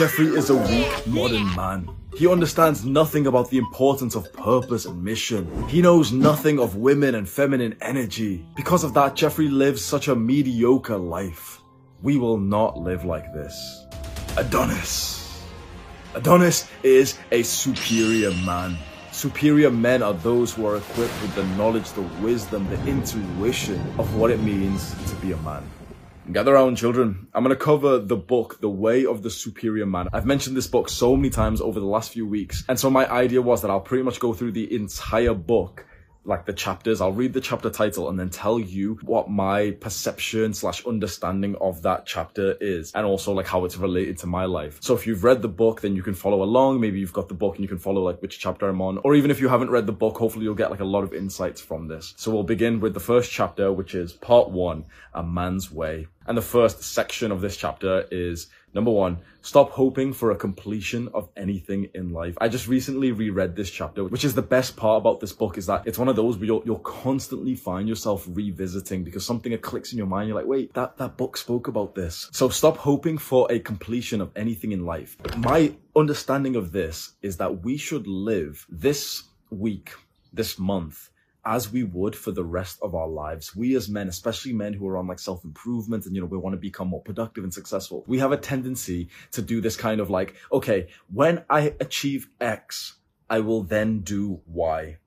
Jeffrey is a weak, modern man. He understands nothing about the importance of purpose and mission. He knows nothing of women and feminine energy. Because of that, Jeffrey lives such a mediocre life. We will not live like this. Adonis. Adonis is a superior man. Superior men are those who are equipped with the knowledge, the wisdom, the intuition of what it means to be a man. Gather round, children. I'm going to cover the book, The Way of the Superior Man. I've mentioned this book so many times over the last few weeks. And so my idea was that I'll pretty much go through the entire book like the chapters. I'll read the chapter title and then tell you what my perception slash understanding of that chapter is and also like how it's related to my life. So if you've read the book, then you can follow along. Maybe you've got the book and you can follow like which chapter I'm on. Or even if you haven't read the book, hopefully you'll get like a lot of insights from this. So we'll begin with the first chapter, which is part one, A Man's Way. And the first section of this chapter is number one, stop hoping for a completion of anything in life. I just recently reread this chapter, which is the best part about this book is that it's one of those where you'll, you'll constantly find yourself revisiting because something clicks in your mind. You're like, wait, that, that book spoke about this. So stop hoping for a completion of anything in life. My understanding of this is that we should live this week, this month, as we would for the rest of our lives. We as men, especially men who are on like self-improvement and, you know, we want to become more productive and successful. We have a tendency to do this kind of like, okay, when I achieve X, I will then do Y.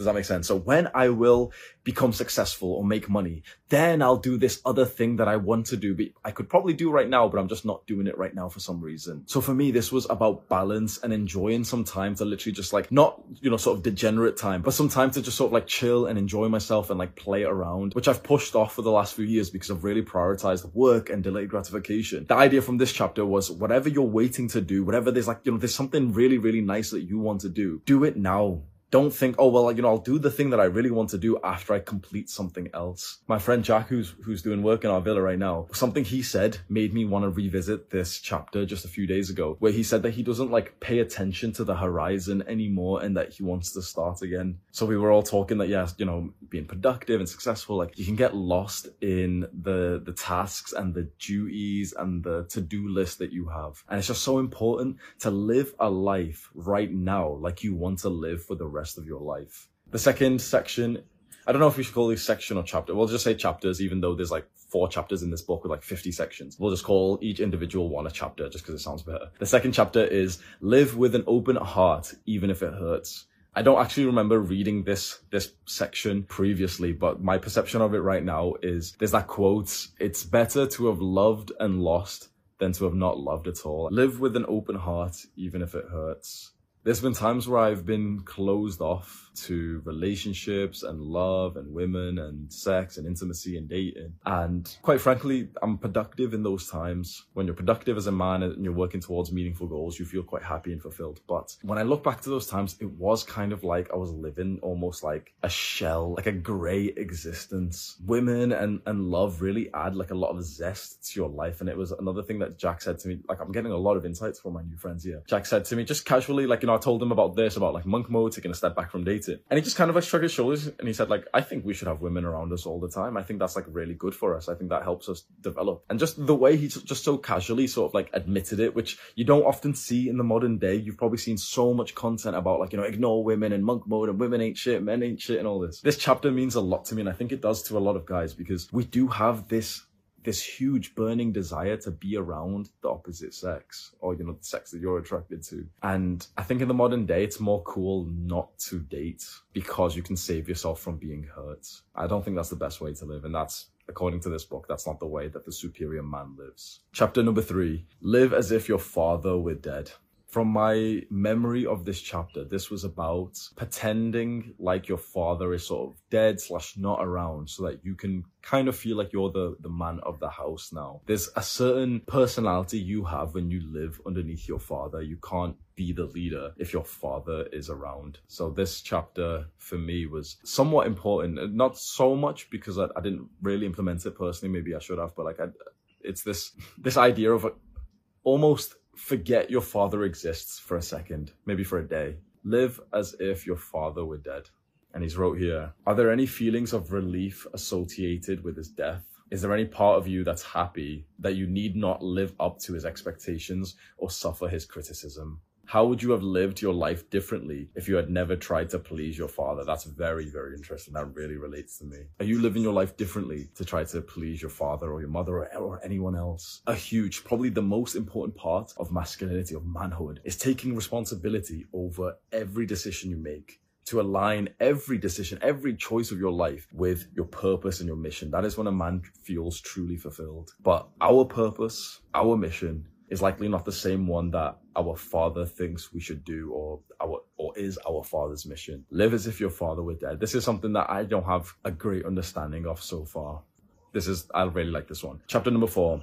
Does that make sense? So when I will become successful or make money, then I'll do this other thing that I want to do. But I could probably do right now, but I'm just not doing it right now for some reason. So for me, this was about balance and enjoying some time to literally just like not, you know, sort of degenerate time, but some time to just sort of like chill and enjoy myself and like play around, which I've pushed off for the last few years because I've really prioritized work and delayed gratification. The idea from this chapter was whatever you're waiting to do, whatever there's like, you know, there's something really, really nice that you want to do, do it now don't think, oh, well, you know, I'll do the thing that I really want to do after I complete something else. My friend Jack, who's, who's doing work in our villa right now, something he said made me want to revisit this chapter just a few days ago, where he said that he doesn't like pay attention to the horizon anymore and that he wants to start again. So we were all talking that, yes, you know, being productive and successful, like you can get lost in the, the tasks and the duties and the to-do list that you have. And it's just so important to live a life right now, like you want to live for the rest rest of your life. The second section, I don't know if we should call this section or chapter. We'll just say chapters, even though there's like four chapters in this book with like 50 sections. We'll just call each individual one a chapter just because it sounds better. The second chapter is live with an open heart, even if it hurts. I don't actually remember reading this this section previously, but my perception of it right now is there's that quote, it's better to have loved and lost than to have not loved at all. Live with an open heart, even if it hurts. There's been times where I've been closed off to relationships and love and women and sex and intimacy and dating. And quite frankly, I'm productive in those times. When you're productive as a man and you're working towards meaningful goals, you feel quite happy and fulfilled. But when I look back to those times, it was kind of like I was living almost like a shell, like a gray existence. Women and, and love really add like a lot of zest to your life. And it was another thing that Jack said to me, like I'm getting a lot of insights from my new friends here. Jack said to me just casually, like, you know, I told him about this, about like monk mode, taking a step back from dating. And he just kind of like shrugged his shoulders and he said like, I think we should have women around us all the time. I think that's like really good for us. I think that helps us develop. And just the way he just so casually sort of like admitted it, which you don't often see in the modern day. You've probably seen so much content about like, you know, ignore women and monk mode and women ain't shit, men ain't shit and all this. This chapter means a lot to me and I think it does to a lot of guys because we do have this this huge burning desire to be around the opposite sex or you know the sex that you're attracted to. And i think in the modern day it's more cool not to date because you can save yourself from being hurt. I don't think that's the best way to live and that's according to this book that's not the way that the superior man lives. Chapter number three live as if your father were dead from my memory of this chapter, this was about pretending like your father is sort of dead slash not around so that you can kind of feel like you're the, the man of the house now. There's a certain personality you have when you live underneath your father. You can't be the leader if your father is around. So this chapter for me was somewhat important. Not so much because I, I didn't really implement it personally. Maybe I should have, but like I, it's this, this idea of almost forget your father exists for a second, maybe for a day. Live as if your father were dead. And he's wrote here, are there any feelings of relief associated with his death? Is there any part of you that's happy that you need not live up to his expectations or suffer his criticism? How would you have lived your life differently if you had never tried to please your father? That's very, very interesting. That really relates to me. Are you living your life differently to try to please your father or your mother or, or anyone else? A huge, probably the most important part of masculinity, of manhood, is taking responsibility over every decision you make to align every decision, every choice of your life with your purpose and your mission. That is when a man feels truly fulfilled. But our purpose, our mission is likely not the same one that our father thinks we should do or our or is our father's mission. Live as if your father were dead. This is something that I don't have a great understanding of so far. This is I really like this one. Chapter number four.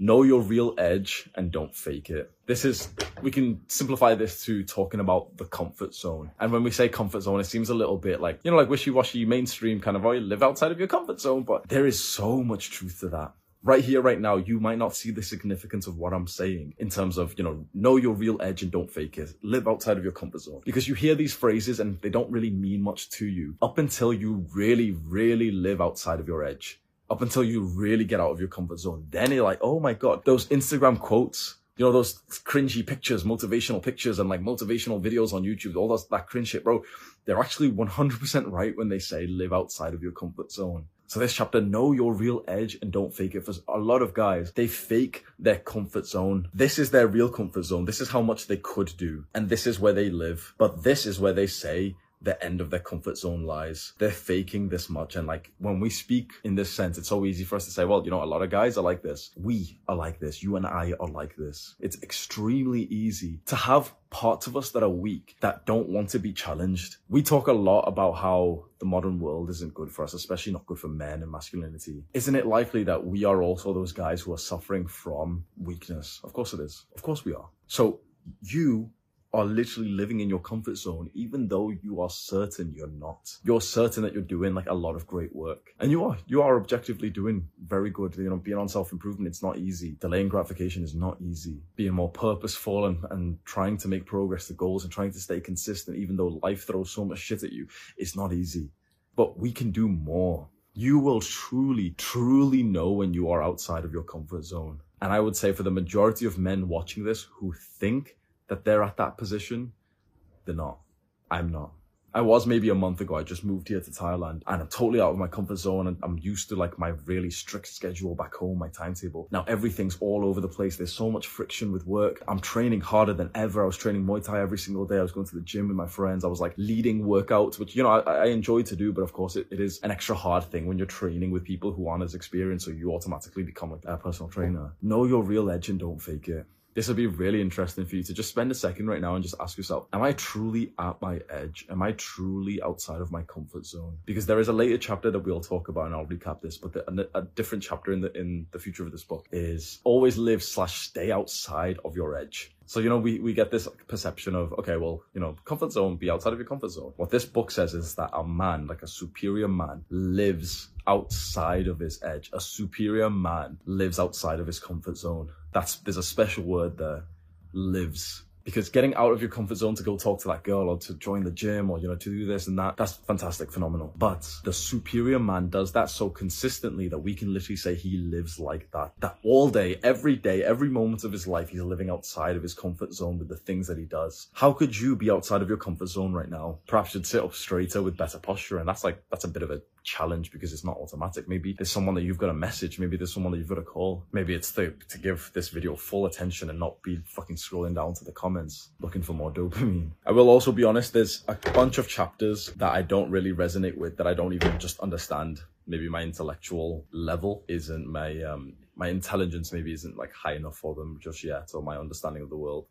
Know your real edge and don't fake it. This is, we can simplify this to talking about the comfort zone. And when we say comfort zone, it seems a little bit like, you know, like wishy-washy mainstream kind of, oh, you live outside of your comfort zone. But there is so much truth to that right here, right now, you might not see the significance of what I'm saying in terms of, you know, know your real edge and don't fake it. Live outside of your comfort zone. Because you hear these phrases and they don't really mean much to you up until you really, really live outside of your edge. Up until you really get out of your comfort zone. Then you're like, oh my God, those Instagram quotes, you know, those cringy pictures, motivational pictures and like motivational videos on YouTube, all those, that cringe shit, bro. They're actually 100% right when they say live outside of your comfort zone. So this chapter, know your real edge and don't fake it. For a lot of guys, they fake their comfort zone. This is their real comfort zone. This is how much they could do. And this is where they live. But this is where they say, the end of their comfort zone lies. They're faking this much. And like when we speak in this sense, it's so easy for us to say, well, you know, a lot of guys are like this. We are like this. You and I are like this. It's extremely easy to have parts of us that are weak, that don't want to be challenged. We talk a lot about how the modern world isn't good for us, especially not good for men and masculinity. Isn't it likely that we are also those guys who are suffering from weakness? Of course it is. Of course we are. So you are literally living in your comfort zone, even though you are certain you're not. You're certain that you're doing like a lot of great work. And you are, you are objectively doing very good. You know, being on self-improvement, it's not easy. Delaying gratification is not easy. Being more purposeful and, and trying to make progress to goals and trying to stay consistent, even though life throws so much shit at you, it's not easy. But we can do more. You will truly, truly know when you are outside of your comfort zone. And I would say for the majority of men watching this who think that they're at that position, they're not. I'm not. I was maybe a month ago. I just moved here to Thailand and I'm totally out of my comfort zone and I'm used to like my really strict schedule back home, my timetable. Now everything's all over the place. There's so much friction with work. I'm training harder than ever. I was training Muay Thai every single day. I was going to the gym with my friends. I was like leading workouts, which, you know, I, I enjoy to do, but of course it, it is an extra hard thing when you're training with people who aren't as experienced. So you automatically become a, a personal trainer. Know your real edge and don't fake it this will be really interesting for you to just spend a second right now and just ask yourself, am I truly at my edge? Am I truly outside of my comfort zone? Because there is a later chapter that we'll talk about and I'll recap this, but the, a, different chapter in the, in the future of this book is always live slash stay outside of your edge. So, you know, we, we get this perception of, okay, well, you know, comfort zone, be outside of your comfort zone. What this book says is that a man, like a superior man, lives outside of his edge. A superior man lives outside of his comfort zone that's there's a special word there lives. Because getting out of your comfort zone to go talk to that girl or to join the gym or you know to do this and that that's fantastic phenomenal. But the superior man does that so consistently that we can literally say he lives like that. That all day every day every moment of his life he's living outside of his comfort zone with the things that he does. How could you be outside of your comfort zone right now? Perhaps you'd sit up straighter with better posture and that's like that's a bit of a challenge because it's not automatic. Maybe there's someone that you've got to message. Maybe there's someone that you've got to call. Maybe it's to, to give this video full attention and not be fucking scrolling down to the comments looking for more dopamine. I will also be honest, there's a bunch of chapters that I don't really resonate with, that I don't even just understand. Maybe my intellectual level isn't my, um, my intelligence maybe isn't like high enough for them just yet, or my understanding of the world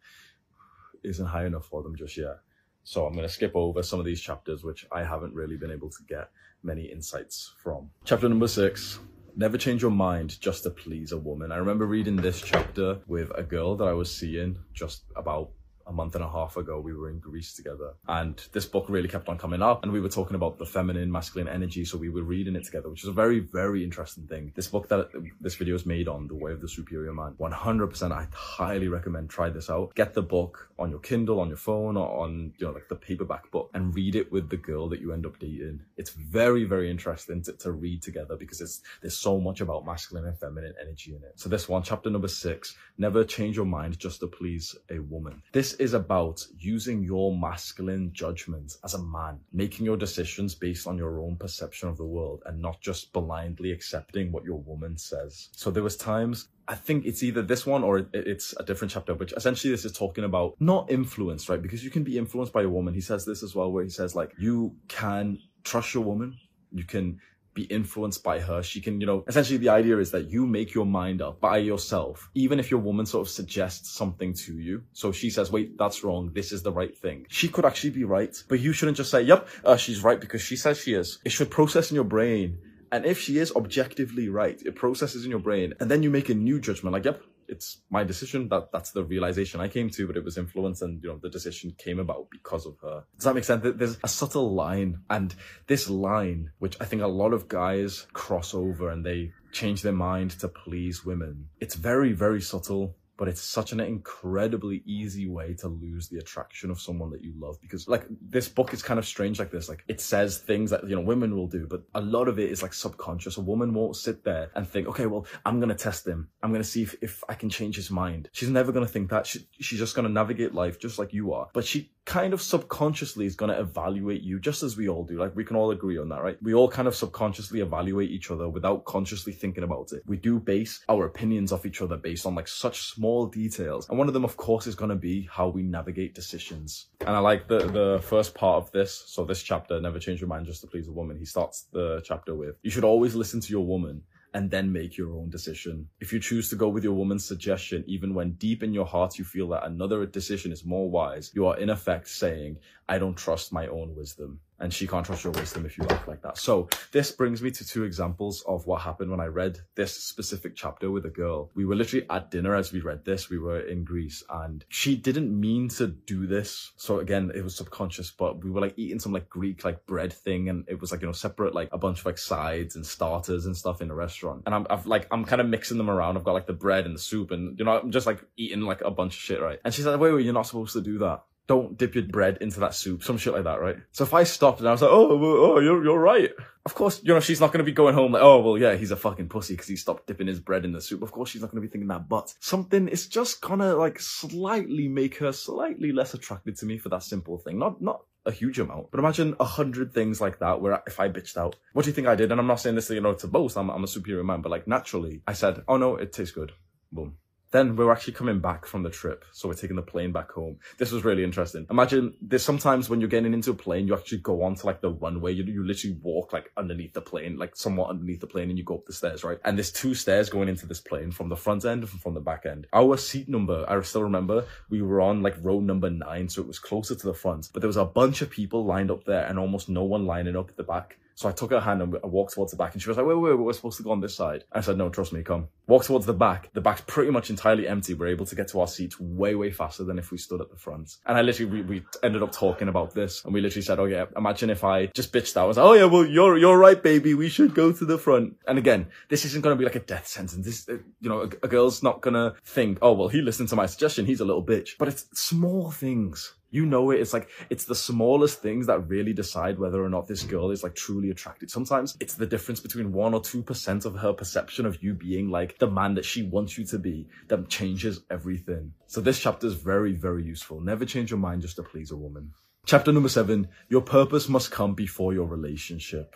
isn't high enough for them just yet. So I'm going to skip over some of these chapters, which I haven't really been able to get many insights from. Chapter number six, never change your mind just to please a woman. I remember reading this chapter with a girl that I was seeing just about a month and a half ago. We were in Greece together and this book really kept on coming up and we were talking about the feminine, masculine energy. So we were reading it together, which is a very, very interesting thing. This book that this video is made on, The Way of the Superior Man, 100% I highly recommend try this out. Get the book on your Kindle, on your phone or on, you know, like the paperback book and read it with the girl that you end up dating. It's very, very interesting to, to read together because it's, there's so much about masculine and feminine energy in it. So this one, chapter number six, never change your mind just to please a woman. This is about using your masculine judgment as a man, making your decisions based on your own perception of the world and not just blindly accepting what your woman says. So there was times I think it's either this one or it's a different chapter, which essentially this is talking about not influence, right? Because you can be influenced by a woman. He says this as well, where he says like, you can trust your woman. You can be influenced by her. She can, you know, essentially the idea is that you make your mind up by yourself, even if your woman sort of suggests something to you. So she says, wait, that's wrong. This is the right thing. She could actually be right, but you shouldn't just say, yep, uh, she's right because she says she is. It should process in your brain. And if she is objectively right, it processes in your brain and then you make a new judgment like, yep, it's my decision that that's the realization I came to, but it was influence and, you know, the decision came about because of her. Does that make sense? There's a subtle line and this line, which I think a lot of guys cross over and they change their mind to please women. It's very, very subtle but it's such an incredibly easy way to lose the attraction of someone that you love because like this book is kind of strange like this. Like it says things that you know women will do but a lot of it is like subconscious. A woman won't sit there and think okay well i'm gonna test him. I'm gonna see if, if i can change his mind. She's never gonna think that. She, she's just gonna navigate life just like you are. But she kind of subconsciously is going to evaluate you just as we all do. Like we can all agree on that, right? We all kind of subconsciously evaluate each other without consciously thinking about it. We do base our opinions off each other based on like such small details. And one of them, of course, is going to be how we navigate decisions. And I like the, the first part of this. So this chapter, Never Change Your Mind Just to Please a Woman. He starts the chapter with, you should always listen to your woman and then make your own decision. If you choose to go with your woman's suggestion, even when deep in your heart you feel that another decision is more wise, you are in effect saying, I don't trust my own wisdom and she can't trust your wisdom if you act like that. So this brings me to two examples of what happened when I read this specific chapter with a girl. We were literally at dinner as we read this. We were in Greece and she didn't mean to do this. So again, it was subconscious, but we were like eating some like Greek like bread thing and it was like, you know, separate like a bunch of like sides and starters and stuff in a restaurant. And I'm I've like, I'm kind of mixing them around. I've got like the bread and the soup and you know, I'm just like eating like a bunch of shit, right? And she said, wait, wait, you're not supposed to do that don't dip your bread into that soup, some shit like that, right? So if I stopped and I was like, oh, oh, you're, you're right. Of course, you know, she's not going to be going home like, oh, well, yeah, he's a fucking pussy because he stopped dipping his bread in the soup. Of course, she's not going to be thinking that, but something is just gonna like slightly make her slightly less attracted to me for that simple thing. Not, not a huge amount, but imagine a hundred things like that where if I bitched out, what do you think I did? And I'm not saying this, you know, to boast, I'm, I'm a superior man, but like naturally I said, oh no, it tastes good. Boom. Then we are actually coming back from the trip, so we're taking the plane back home. This was really interesting. Imagine there's sometimes when you're getting into a plane, you actually go onto like the runway. You, you literally walk like underneath the plane, like somewhat underneath the plane, and you go up the stairs, right? And there's two stairs going into this plane from the front end and from the back end. Our seat number, I still remember, we were on like row number nine, so it was closer to the front. But there was a bunch of people lined up there, and almost no one lining up at the back. So I took her hand and I walked towards the back and she was like, wait, wait, wait, we're supposed to go on this side. I said, no, trust me, come. Walk towards the back. The back's pretty much entirely empty. We're able to get to our seats way, way faster than if we stood at the front. And I literally, we, we ended up talking about this and we literally said, oh yeah, imagine if I just bitched out. I was like, oh yeah, well, you're, you're right, baby. We should go to the front. And again, this isn't going to be like a death sentence. This, uh, you know, a, a girl's not going to think, oh, well, he listened to my suggestion. He's a little bitch, but it's small things you know it. It's like, it's the smallest things that really decide whether or not this girl is like truly attracted. Sometimes it's the difference between one or 2% of her perception of you being like the man that she wants you to be that changes everything. So this chapter is very, very useful. Never change your mind just to please a woman. Chapter number seven, your purpose must come before your relationship.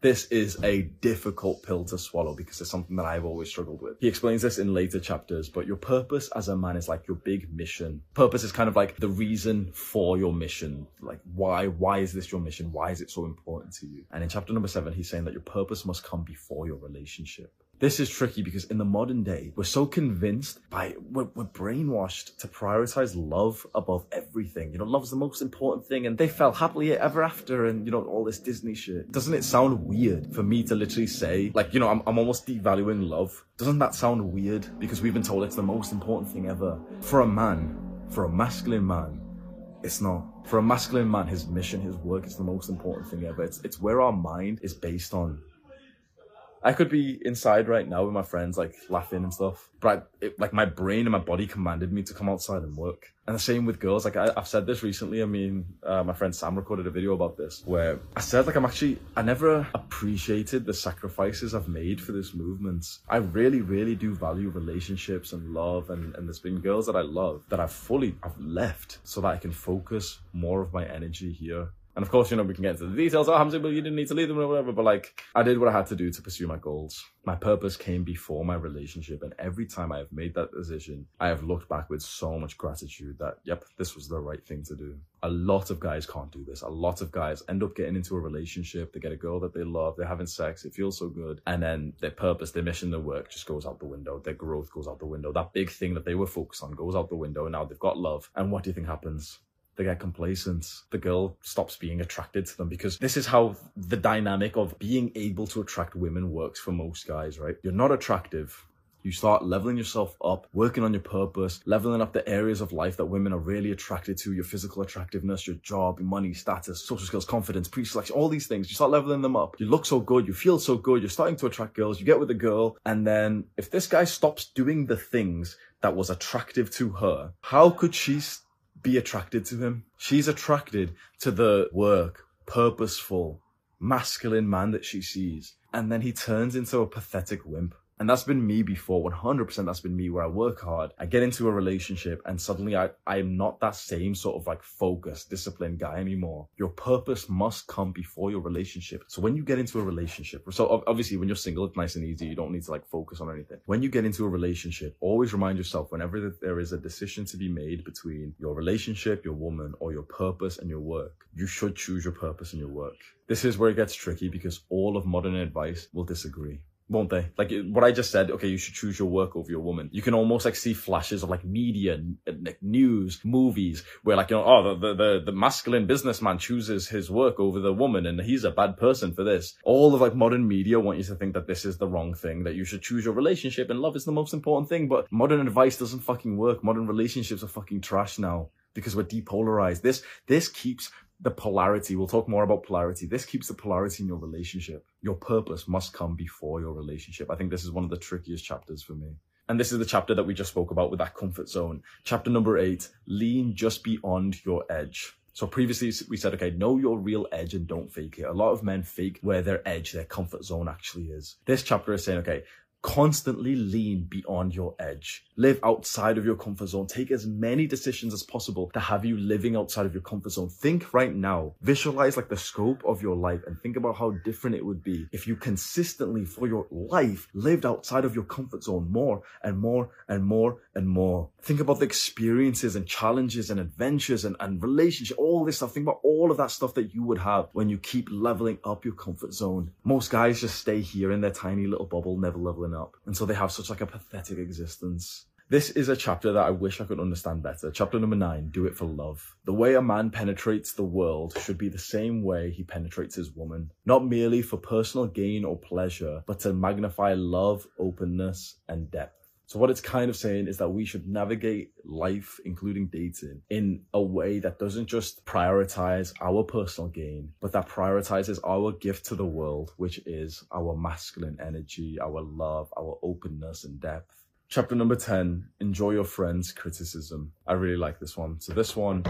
This is a difficult pill to swallow because it's something that I've always struggled with. He explains this in later chapters, but your purpose as a man is like your big mission. Purpose is kind of like the reason for your mission. Like why, why is this your mission? Why is it so important to you? And in chapter number seven, he's saying that your purpose must come before your relationship. This is tricky because in the modern day, we're so convinced by, we're, we're, brainwashed to prioritize love above everything. You know, love's the most important thing and they fell happily ever after and, you know, all this Disney shit. Doesn't it sound weird for me to literally say, like, you know, I'm, I'm almost devaluing love? Doesn't that sound weird? Because we've been told it's the most important thing ever. For a man, For a masculine man, it's not. For a masculine man, his mission, his work is the most important thing ever. It's, it's where our mind is based on. I could be inside right now with my friends, like laughing and stuff, but I, it, like my brain and my body commanded me to come outside and work. And the same with girls. Like I, have said this recently. I mean, uh, my friend Sam recorded a video about this where I said like I'm actually I never appreciated the sacrifices I've made for this movement. I really, really do value relationships and love, and and there's been girls that I love that I've fully I've left so that I can focus more of my energy here and of course, you know, we can get into the details. Oh, Hamza, well, you didn't need to leave them or whatever. But like, I did what I had to do to pursue my goals. My purpose came before my relationship. And every time I have made that decision, I have looked back with so much gratitude that, yep, this was the right thing to do. A lot of guys can't do this. A lot of guys end up getting into a relationship. They get a girl that they love. They're having sex. It feels so good. And then their purpose, their mission, their work just goes out the window. Their growth goes out the window. That big thing that they were focused on goes out the window. And now they've got love. And what do you think happens? They get complacent. The girl stops being attracted to them because this is how the dynamic of being able to attract women works for most guys, right? You're not attractive. You start leveling yourself up, working on your purpose, leveling up the areas of life that women are really attracted to, your physical attractiveness, your job, your money, status, social skills, confidence, pre-selection, all these things. You start leveling them up. You look so good, you feel so good, you're starting to attract girls, you get with a girl, and then if this guy stops doing the things that was attractive to her, how could she be attracted to him. She's attracted to the work, purposeful, masculine man that she sees. And then he turns into a pathetic wimp. And that's been me before. 100% that's been me where I work hard. I get into a relationship and suddenly I, I am not that same sort of like focused, disciplined guy anymore. Your purpose must come before your relationship. So when you get into a relationship, so obviously when you're single, it's nice and easy. You don't need to like focus on anything. When you get into a relationship, always remind yourself whenever there is a decision to be made between your relationship, your woman, or your purpose and your work, you should choose your purpose and your work. This is where it gets tricky because all of modern advice will disagree won't they? Like what I just said, okay, you should choose your work over your woman. You can almost like see flashes of like media, uh, like news, movies, where like, you know, oh, the, the, the masculine businessman chooses his work over the woman and he's a bad person for this. All of like modern media want you to think that this is the wrong thing, that you should choose your relationship and love is the most important thing. But modern advice doesn't fucking work. Modern relationships are fucking trash now because we're depolarized. This, this keeps the polarity. We'll talk more about polarity. This keeps the polarity in your relationship. Your purpose must come before your relationship. I think this is one of the trickiest chapters for me. And this is the chapter that we just spoke about with that comfort zone. Chapter number eight, lean just beyond your edge. So previously we said, okay, know your real edge and don't fake it. A lot of men fake where their edge, their comfort zone actually is. This chapter is saying, okay, constantly lean beyond your edge. Live outside of your comfort zone. Take as many decisions as possible to have you living outside of your comfort zone. Think right now. Visualize like the scope of your life and think about how different it would be if you consistently for your life lived outside of your comfort zone more and more and more and more. Think about the experiences and challenges and adventures and, and relationship, all this stuff. Think about all of that stuff that you would have when you keep leveling up your comfort zone. Most guys just stay here in their tiny little bubble, never leveling up. And so they have such like a pathetic existence. This is a chapter that I wish I could understand better. Chapter number nine, do it for love. The way a man penetrates the world should be the same way he penetrates his woman. Not merely for personal gain or pleasure, but to magnify love, openness, and depth. So what it's kind of saying is that we should navigate life, including dating, in a way that doesn't just prioritize our personal gain, but that prioritizes our gift to the world, which is our masculine energy, our love, our openness and depth. Chapter number 10, enjoy your friend's criticism. I really like this one. So this one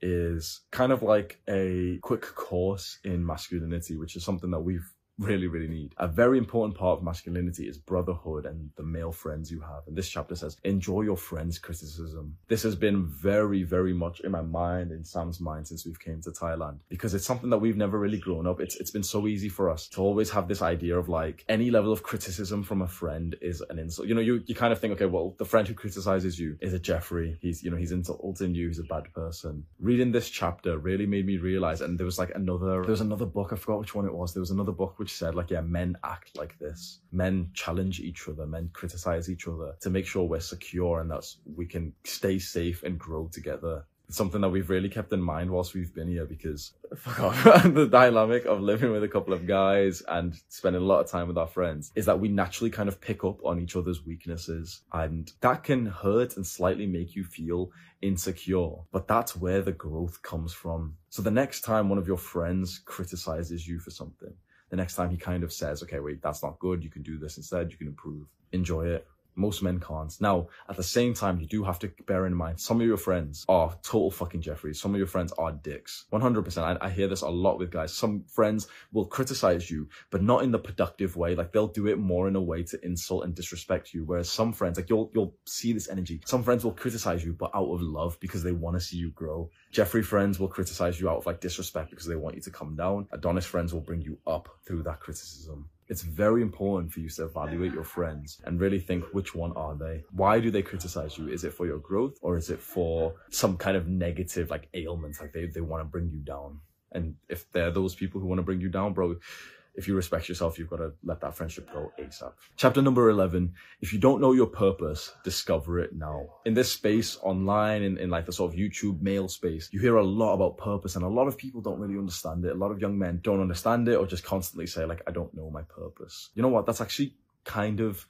is kind of like a quick course in masculinity, which is something that we've really, really need. A very important part of masculinity is brotherhood and the male friends you have. And this chapter says, enjoy your friends' criticism. This has been very, very much in my mind, in Sam's mind since we've came to Thailand, because it's something that we've never really grown up. It's, it's been so easy for us to always have this idea of like any level of criticism from a friend is an insult. You know, you, you kind of think, okay, well, the friend who criticizes you is a Jeffrey. He's, you know, he's insulting you. He's a bad person. Reading this chapter really made me realize, and there was like another, there was another book. I forgot which one it was. There was another book which which said like, yeah, men act like this. Men challenge each other, men criticize each other to make sure we're secure and that we can stay safe and grow together. It's something that we've really kept in mind whilst we've been here because fuck off, the dynamic of living with a couple of guys and spending a lot of time with our friends is that we naturally kind of pick up on each other's weaknesses and that can hurt and slightly make you feel insecure. But that's where the growth comes from. So the next time one of your friends criticizes you for something, the next time he kind of says, okay, wait, that's not good. You can do this instead. You can improve. Enjoy it. Most men can't. Now, at the same time, you do have to bear in mind some of your friends are total fucking Jeffreys. Some of your friends are dicks. 100%. I, I hear this a lot with guys. Some friends will criticize you, but not in the productive way. Like they'll do it more in a way to insult and disrespect you. Whereas some friends, like you'll, you'll see this energy. Some friends will criticize you, but out of love because they want to see you grow. Jeffrey friends will criticize you out of like disrespect because they want you to come down. Adonis friends will bring you up through that criticism. It's very important for you to evaluate your friends and really think which one are they? Why do they criticize you? Is it for your growth or is it for some kind of negative like ailment? Like they, they want to bring you down. And if they're those people who want to bring you down, bro, if you respect yourself, you've got to let that friendship go ASAP. Chapter number 11. If you don't know your purpose, discover it now. In this space online, in, in like the sort of YouTube male space, you hear a lot about purpose and a lot of people don't really understand it. A lot of young men don't understand it or just constantly say like, I don't know my purpose. You know what? That's actually kind of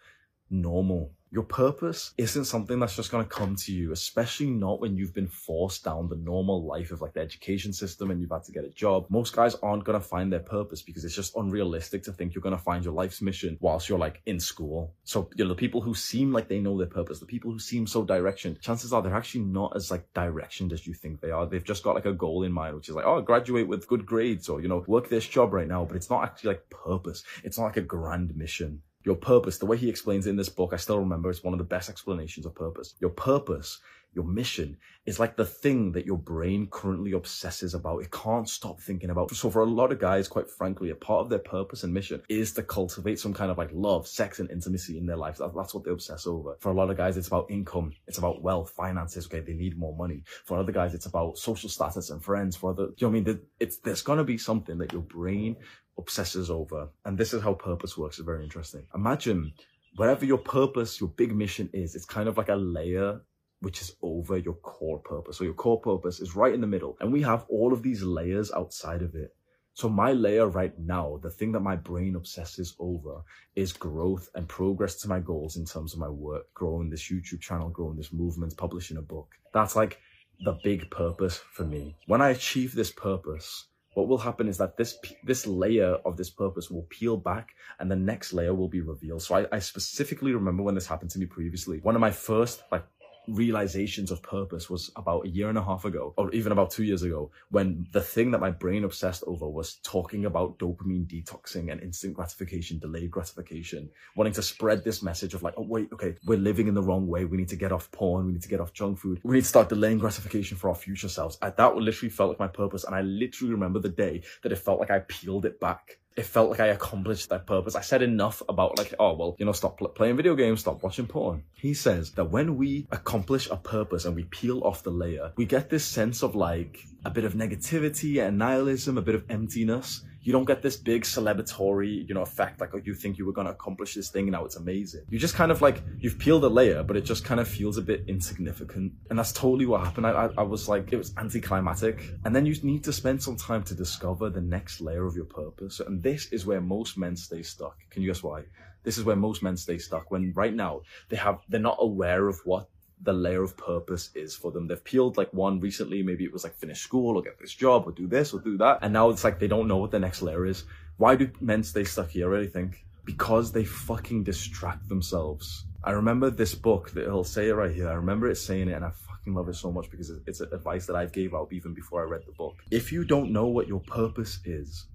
normal. Your purpose isn't something that's just going to come to you, especially not when you've been forced down the normal life of like the education system and you've had to get a job. Most guys aren't going to find their purpose because it's just unrealistic to think you're going to find your life's mission whilst you're like in school. So, you know, the people who seem like they know their purpose, the people who seem so direction, chances are they're actually not as like directioned as you think they are. They've just got like a goal in mind, which is like, oh, graduate with good grades or, you know, work this job right now. But it's not actually like purpose. It's not like a grand mission. Your purpose, the way he explains it in this book, I still remember it's one of the best explanations of purpose. Your purpose, your mission is like the thing that your brain currently obsesses about. It can't stop thinking about. So for a lot of guys, quite frankly, a part of their purpose and mission is to cultivate some kind of like love, sex and intimacy in their lives. that's what they obsess over. For a lot of guys, it's about income. It's about wealth, finances. Okay. They need more money. For other guys, it's about social status and friends. For other, you know what I mean? It's, there's going to be something that your brain obsesses over. And this is how purpose works. It's very interesting. Imagine whatever your purpose, your big mission is, it's kind of like a layer which is over your core purpose. So your core purpose is right in the middle. And we have all of these layers outside of it. So my layer right now, the thing that my brain obsesses over is growth and progress to my goals in terms of my work, growing this YouTube channel, growing this movement, publishing a book. That's like the big purpose for me. When I achieve this purpose, what will happen is that this this layer of this purpose will peel back and the next layer will be revealed. So I, I specifically remember when this happened to me previously. One of my first like realizations of purpose was about a year and a half ago, or even about two years ago, when the thing that my brain obsessed over was talking about dopamine detoxing and instant gratification, delayed gratification, wanting to spread this message of like, oh, wait, okay, we're living in the wrong way. We need to get off porn. We need to get off junk food. We need to start delaying gratification for our future selves. I, that literally felt like my purpose. And I literally remember the day that it felt like I peeled it back it felt like I accomplished that purpose. I said enough about like, oh, well, you know, stop pl- playing video games, stop watching porn. He says that when we accomplish a purpose and we peel off the layer, we get this sense of like a bit of negativity and nihilism, a bit of emptiness you don't get this big celebratory, you know, effect like oh, you think you were to accomplish this thing and now it's amazing. You just kind of like, you've peeled a layer, but it just kind of feels a bit insignificant. And that's totally what happened. I, I, I was like, it was anticlimactic. And then you need to spend some time to discover the next layer of your purpose. And this is where most men stay stuck. Can you guess why? This is where most men stay stuck when right now they have, they're not aware of what the layer of purpose is for them. They've peeled like one recently, maybe it was like finish school or get this job or do this or do that. And now it's like they don't know what the next layer is. Why do men stay stuck here? I really think because they fucking distract themselves. I remember this book that he'll say it right here. I remember it saying it and I fucking love it so much because it's advice that I gave out even before I read the book. If you don't know what your purpose is,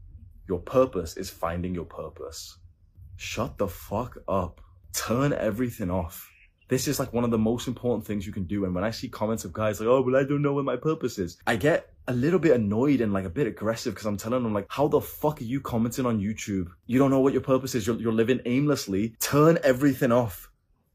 your purpose is finding your purpose. Shut the fuck up. Turn everything off this is like one of the most important things you can do. And when I see comments of guys like, oh, well, I don't know what my purpose is, I get a little bit annoyed and like a bit aggressive because I'm telling them like, how the fuck are you commenting on YouTube? You don't know what your purpose is. You're, you're living aimlessly. Turn everything off.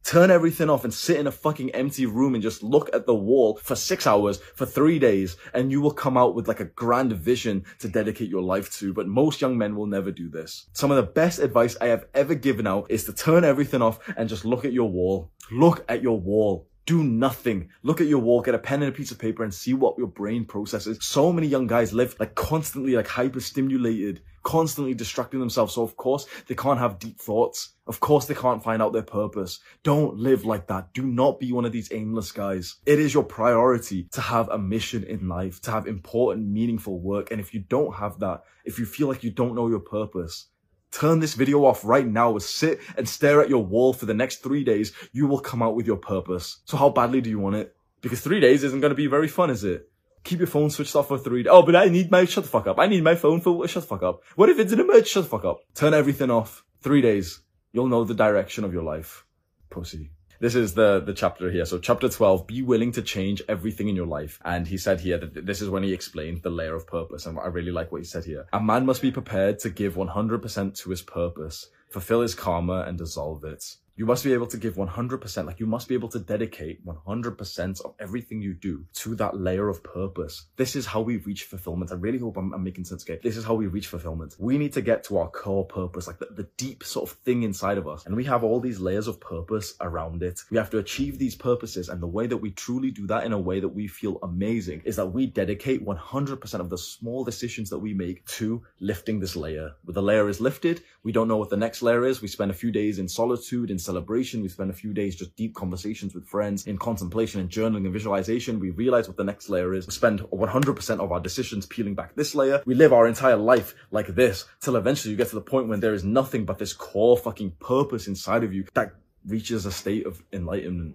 Turn everything off and sit in a fucking empty room and just look at the wall for six hours, for three days, and you will come out with like a grand vision to dedicate your life to. But most young men will never do this. Some of the best advice I have ever given out is to turn everything off and just look at your wall. Look at your wall. do nothing. Look at your wall, get a pen and a piece of paper and see what your brain processes. So many young guys live like constantly like hyper-stimulated, constantly distracting themselves. So of course they can't have deep thoughts. Of course they can't find out their purpose. Don't live like that. Do not be one of these aimless guys. It is your priority to have a mission in life, to have important, meaningful work. And if you don't have that, if you feel like you don't know your purpose, turn this video off right now, or sit and stare at your wall for the next three days, you will come out with your purpose. So how badly do you want it? Because three days isn't going to be very fun, is it? Keep your phone switched off for three days. Oh, but I need my, shut the fuck up. I need my phone for, shut the fuck up. What if it's an emergency? Shut the fuck up. Turn everything off. Three days. You'll know the direction of your life. Pussy. This is the, the chapter here. So chapter 12, be willing to change everything in your life. And he said here that this is when he explained the layer of purpose. And I really like what he said here. A man must be prepared to give 100% to his purpose, fulfill his karma and dissolve it. You must be able to give 100%, like you must be able to dedicate 100% of everything you do to that layer of purpose. This is how we reach fulfillment. I really hope I'm, I'm making sense, okay? This is how we reach fulfillment. We need to get to our core purpose, like the, the deep sort of thing inside of us. And we have all these layers of purpose around it. We have to achieve these purposes. And the way that we truly do that in a way that we feel amazing is that we dedicate 100% of the small decisions that we make to lifting this layer. When the layer is lifted, we don't know what the next layer is. We spend a few days in solitude, in celebration. We spend a few days just deep conversations with friends in contemplation and journaling and visualization. We realize what the next layer is. We spend 100% of our decisions peeling back this layer. We live our entire life like this till eventually you get to the point when there is nothing but this core fucking purpose inside of you that reaches a state of enlightenment.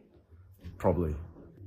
Probably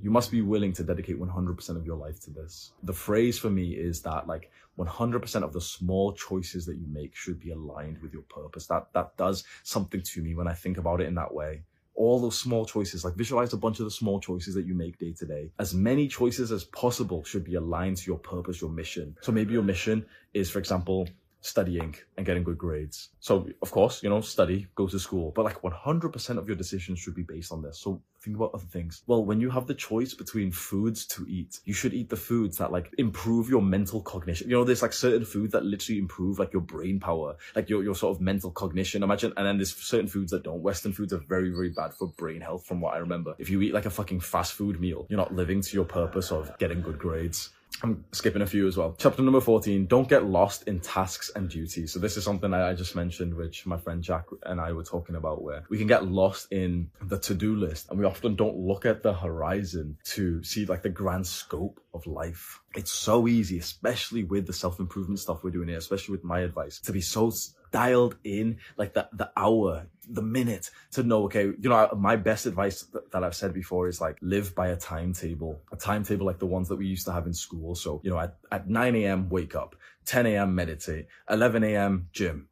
you must be willing to dedicate 100% of your life to this. The phrase for me is that like 100% of the small choices that you make should be aligned with your purpose. That, that does something to me when I think about it in that way. All those small choices, like visualize a bunch of the small choices that you make day to day. As many choices as possible should be aligned to your purpose, your mission. So maybe your mission is, for example, studying and getting good grades. So of course, you know, study, go to school, but like 100% of your decisions should be based on this. So think about other things. Well, when you have the choice between foods to eat, you should eat the foods that like improve your mental cognition. You know, there's like certain foods that literally improve like your brain power, like your, your sort of mental cognition. Imagine, and then there's certain foods that don't. Western foods are very, very bad for brain health from what I remember. If you eat like a fucking fast food meal, you're not living to your purpose of getting good grades. I'm skipping a few as well. Chapter number 14, don't get lost in tasks and duties. So this is something I just mentioned, which my friend Jack and I were talking about where we can get lost in the to-do list and we often don't look at the horizon to see like the grand scope of life. It's so easy, especially with the self-improvement stuff we're doing here, especially with my advice, to be so dialed in like the, the hour, the minute to know, okay, you know, my best advice that, that I've said before is like live by a timetable, a timetable like the ones that we used to have in school. So, you know, at, at 9 a.m., wake up, 10 a.m., meditate, 11 a.m., gym,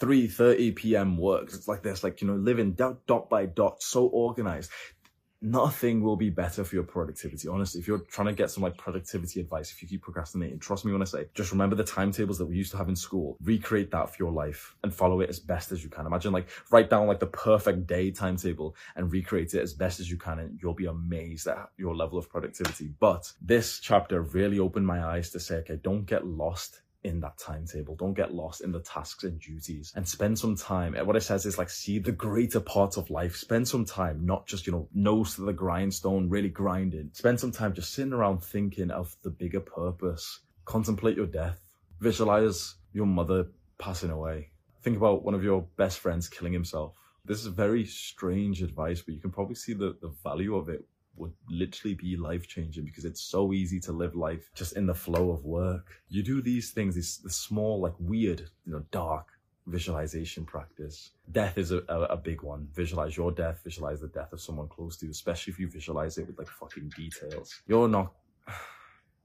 3.30 p.m. works. It's like this, like, you know, living dot, dot by dot, so organized nothing will be better for your productivity. Honestly, if you're trying to get some like productivity advice, if you keep procrastinating, trust me when I say, just remember the timetables that we used to have in school, recreate that for your life and follow it as best as you can. Imagine like write down like the perfect day timetable and recreate it as best as you can. And you'll be amazed at your level of productivity. But this chapter really opened my eyes to say, okay, don't get lost in that timetable. Don't get lost in the tasks and duties and spend some time. What it says is like, see the greater parts of life. Spend some time, not just, you know, nose to the grindstone, really grinding. Spend some time just sitting around thinking of the bigger purpose. Contemplate your death. Visualize your mother passing away. Think about one of your best friends killing himself. This is very strange advice, but you can probably see the, the value of it would literally be life changing because it's so easy to live life just in the flow of work. You do these things, these, this small, like weird, you know, dark visualization practice. Death is a, a, a, big one. Visualize your death, visualize the death of someone close to you, especially if you visualize it with like fucking details. You're not,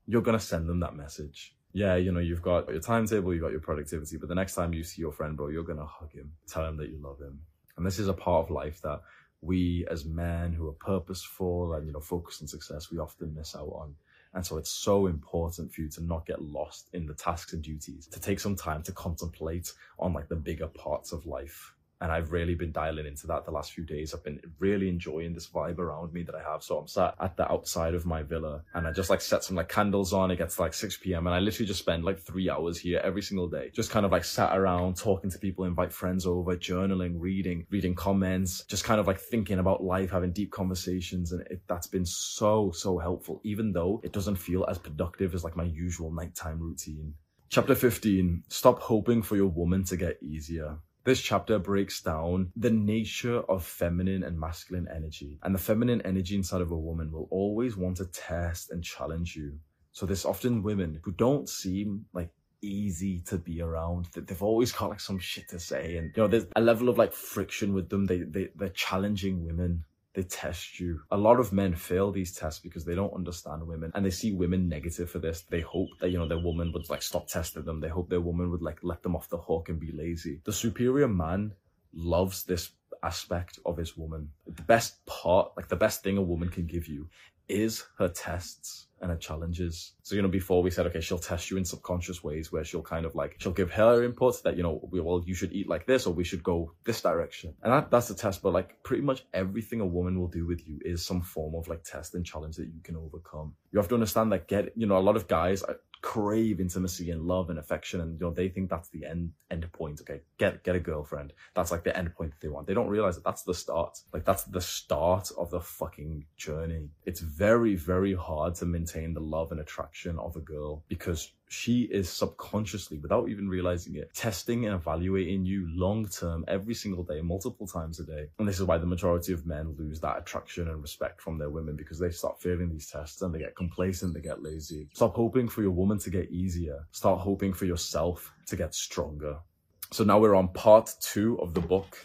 you're gonna send them that message. Yeah, you know, you've got your timetable, you've got your productivity, but the next time you see your friend, bro, you're gonna hug him, tell him that you love him. And this is a part of life that we as men who are purposeful and, you know, focused on success, we often miss out on. And so it's so important for you to not get lost in the tasks and duties, to take some time to contemplate on like the bigger parts of life And I've really been dialing into that the last few days. I've been really enjoying this vibe around me that I have. So I'm sat at the outside of my villa and I just like set some like candles on. It gets like 6 p.m. and I literally just spend like three hours here every single day. Just kind of like sat around talking to people, invite friends over, journaling, reading, reading comments, just kind of like thinking about life, having deep conversations. And it, that's been so, so helpful, even though it doesn't feel as productive as like my usual nighttime routine. Chapter 15, stop hoping for your woman to get easier. This chapter breaks down the nature of feminine and masculine energy. And the feminine energy inside of a woman will always want to test and challenge you. So there's often women who don't seem like easy to be around. That they've always got like some shit to say. And, you know, there's a level of like friction with them. They, they, they're challenging women they test you. A lot of men fail these tests because they don't understand women and they see women negative for this. They hope that, you know, their woman would like stop testing them. They hope their woman would like let them off the hook and be lazy. The superior man loves this aspect of his woman. The best part, like the best thing a woman can give you is her tests and her challenges. So, you know, before we said, okay, she'll test you in subconscious ways where she'll kind of like, she'll give her inputs that, you know, well, you should eat like this or we should go this direction. And that, that's the test. But like pretty much everything a woman will do with you is some form of like test and challenge that you can overcome. You have to understand that get, you know, a lot of guys, crave intimacy and love and affection and you know they think that's the end end point okay? Get get a girlfriend. That's like the end point that they want. They don't realize that that's the start. Like that's the start of the fucking journey. It's very very hard to maintain the love and attraction of a girl because she is subconsciously, without even realizing it, testing and evaluating you long term every single day, multiple times a day. And this is why the majority of men lose that attraction and respect from their women because they start failing these tests and they get complacent, they get lazy. Stop hoping for your woman to get easier. Start hoping for yourself to get stronger. So now we're on part two of the book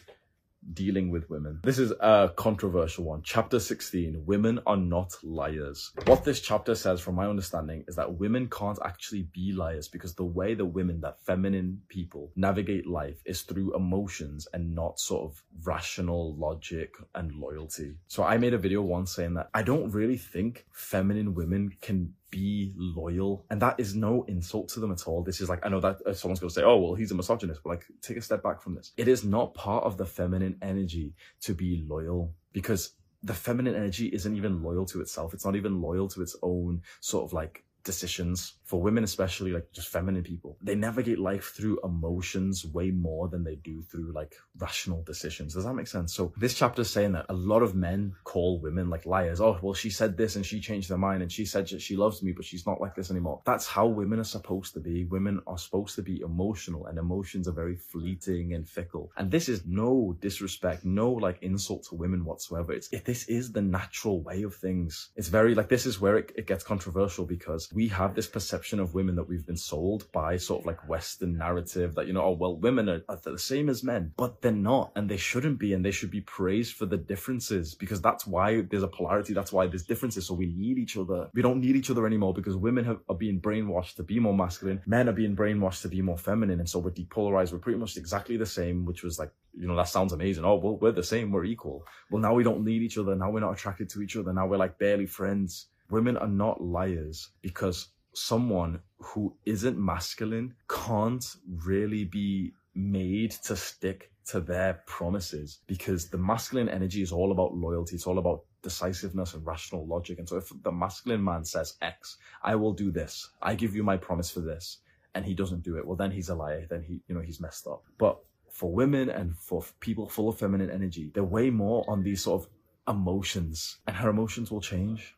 dealing with women. This is a controversial one. Chapter 16, women are not liars. What this chapter says, from my understanding, is that women can't actually be liars because the way the women, that feminine people, navigate life is through emotions and not sort of rational logic and loyalty. So I made a video once saying that I don't really think feminine women can be loyal. And that is no insult to them at all. This is like, I know that uh, someone's going to say, oh, well, he's a misogynist, but like, take a step back from this. It is not part of the feminine energy to be loyal because the feminine energy isn't even loyal to itself. It's not even loyal to its own sort of like decisions for women, especially like just feminine people. They navigate life through emotions way more than they do through like rational decisions. Does that make sense? So this chapter is saying that a lot of men call women like liars. Oh, well, she said this and she changed her mind and she said she loves me, but she's not like this anymore. That's how women are supposed to be. Women are supposed to be emotional and emotions are very fleeting and fickle. And this is no disrespect, no like insult to women whatsoever. It's this is the natural way of things. It's very like this is where it, it gets controversial because we have this perception of women that we've been sold by sort of like Western narrative that, you know, oh, well, women are, are the same as men, but they're not, and they shouldn't be, and they should be praised for the differences because that's why there's a polarity. That's why there's differences. So we need each other. We don't need each other anymore because women have, are being brainwashed to be more masculine. Men are being brainwashed to be more feminine. And so we're depolarized. We're pretty much exactly the same, which was like, you know, that sounds amazing. Oh, well, we're the same. We're equal. Well, now we don't need each other. Now we're not attracted to each other. Now we're like barely friends. Women are not liars because someone who isn't masculine can't really be made to stick to their promises because the masculine energy is all about loyalty. It's all about decisiveness and rational logic. And so if the masculine man says X, I will do this. I give you my promise for this. And he doesn't do it. Well, then he's a liar. Then he, you know, he's messed up. But for women and for people full of feminine energy, they're way more on these sort of emotions and her emotions will change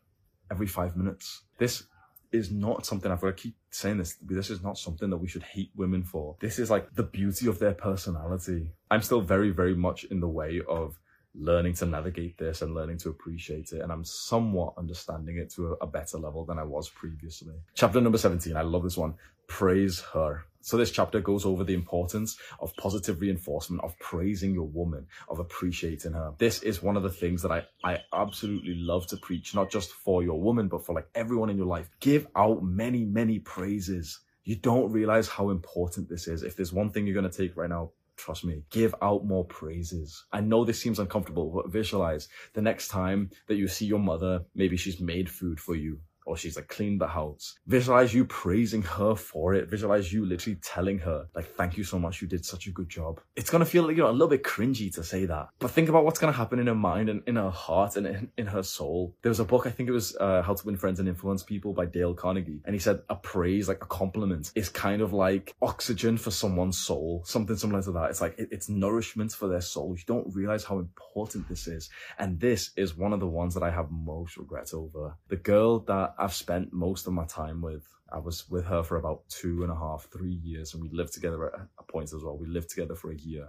every five minutes. This is not something I've got to keep saying this. This is not something that we should hate women for. This is like the beauty of their personality. I'm still very, very much in the way of learning to navigate this and learning to appreciate it. And I'm somewhat understanding it to a, a better level than I was previously. Chapter number 17. I love this one. Praise her. So this chapter goes over the importance of positive reinforcement, of praising your woman, of appreciating her. This is one of the things that I, I absolutely love to preach, not just for your woman, but for like everyone in your life. Give out many, many praises. You don't realize how important this is. If there's one thing you're going to take right now, trust me, give out more praises. I know this seems uncomfortable, but visualize the next time that you see your mother, maybe she's made food for you or she's like cleaned the house. Visualize you praising her for it. Visualize you literally telling her, like, thank you so much. You did such a good job. It's going to feel, like you know, a little bit cringy to say that. But think about what's going to happen in her mind and in her heart and in, in her soul. There was a book, I think it was uh, How to Win Friends and Influence People by Dale Carnegie. And he said a praise, like a compliment, is kind of like oxygen for someone's soul, something similar to that. It's like it, it's nourishment for their soul. You don't realize how important this is. And this is one of the ones that I have most regret over. The girl that I've spent most of my time with, I was with her for about two and a half, three years, and we lived together at a point as well. We lived together for a year.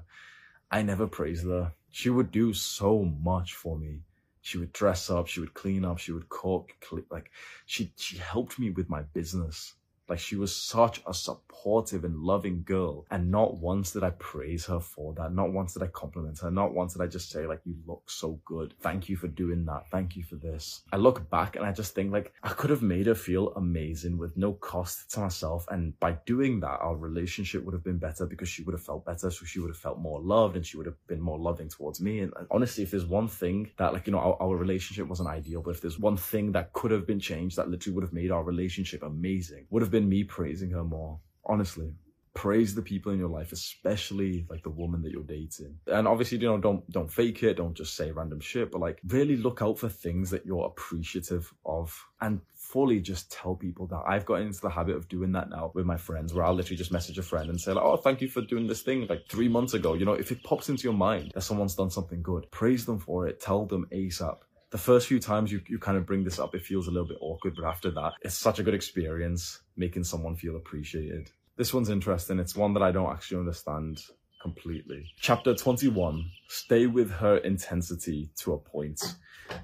I never praised her. She would do so much for me. She would dress up, she would clean up, she would cook, like she she helped me with my business. Like she was such a supportive and loving girl. And not once did I praise her for that. Not once did I compliment her. Not once did I just say like, you look so good. Thank you for doing that. Thank you for this. I look back and I just think like I could have made her feel amazing with no cost to myself. And by doing that, our relationship would have been better because she would have felt better. So she would have felt more loved and she would have been more loving towards me. And honestly, if there's one thing that like, you know, our, our relationship wasn't ideal, but if there's one thing that could have been changed that literally would have made our relationship amazing, would have been been me praising her more. Honestly, praise the people in your life, especially like the woman that you're dating. And obviously, you know, don't don't fake it, don't just say random shit, but like really look out for things that you're appreciative of and fully just tell people that. I've gotten into the habit of doing that now with my friends where I'll literally just message a friend and say like, oh, thank you for doing this thing like three months ago. You know, if it pops into your mind that someone's done something good, praise them for it, tell them ASAP the first few times you, you kind of bring this up, it feels a little bit awkward, but after that, it's such a good experience making someone feel appreciated. This one's interesting. It's one that I don't actually understand completely. Chapter 21, stay with her intensity to a point.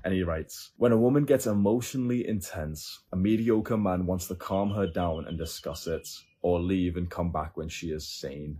And he writes, when a woman gets emotionally intense, a mediocre man wants to calm her down and discuss it, or leave and come back when she is sane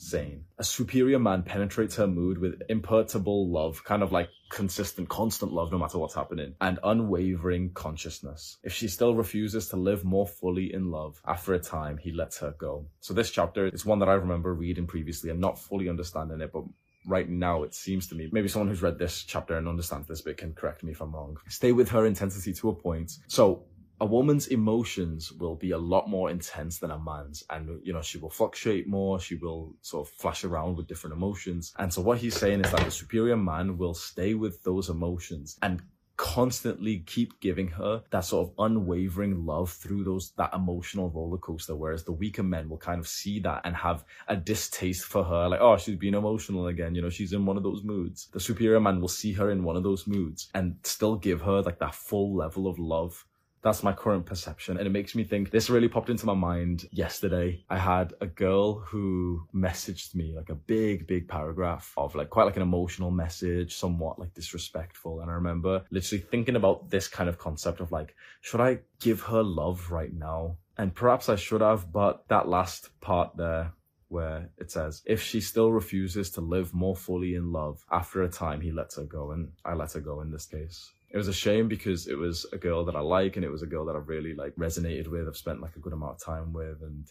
sane. A superior man penetrates her mood with imperturbable love, kind of like consistent, constant love no matter what's happening, and unwavering consciousness. If she still refuses to live more fully in love, after a time, he lets her go. So this chapter is one that I remember reading previously and not fully understanding it, but right now it seems to me maybe someone who's read this chapter and understands this bit can correct me if i'm wrong stay with her intensity to a point so a woman's emotions will be a lot more intense than a man's. And you know she will fluctuate more. She will sort of flash around with different emotions. And so what he's saying is that the superior man will stay with those emotions and constantly keep giving her that sort of unwavering love through those that emotional roller coaster. Whereas the weaker men will kind of see that and have a distaste for her. Like oh she's being emotional again. You know she's in one of those moods. The superior man will see her in one of those moods and still give her like that full level of love that's my current perception. And it makes me think this really popped into my mind yesterday. I had a girl who messaged me like a big, big paragraph of like quite like an emotional message, somewhat like disrespectful. And I remember literally thinking about this kind of concept of like, should I give her love right now? And perhaps I should have, but that last part there where it says, if she still refuses to live more fully in love, after a time he lets her go. And I let her go in this case it was a shame because it was a girl that I like and it was a girl that I really like resonated with. I've spent like a good amount of time with and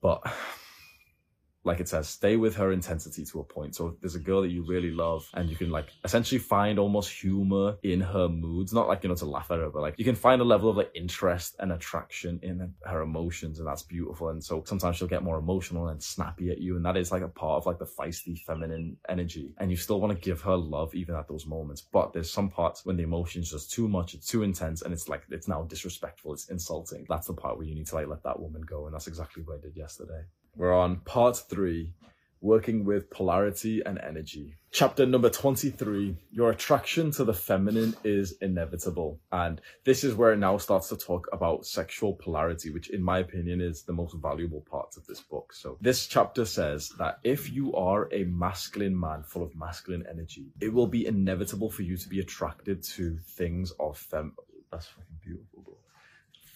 but like it says, stay with her intensity to a point. So there's a girl that you really love and you can like essentially find almost humor in her moods, not like, you know, to laugh at her, but like you can find a level of like interest and attraction in her emotions and that's beautiful. And so sometimes she'll get more emotional and snappy at you. And that is like a part of like the feisty feminine energy. And you still want to give her love even at those moments. But there's some parts when the emotion's just too much, it's too intense and it's like, it's now disrespectful, it's insulting. That's the part where you need to like let that woman go. And that's exactly what I did yesterday. We're on part three, working with polarity and energy. Chapter number 23, your attraction to the feminine is inevitable. And this is where it now starts to talk about sexual polarity, which in my opinion is the most valuable part of this book. So this chapter says that if you are a masculine man full of masculine energy, it will be inevitable for you to be attracted to things of fem, that's fucking beautiful, bro.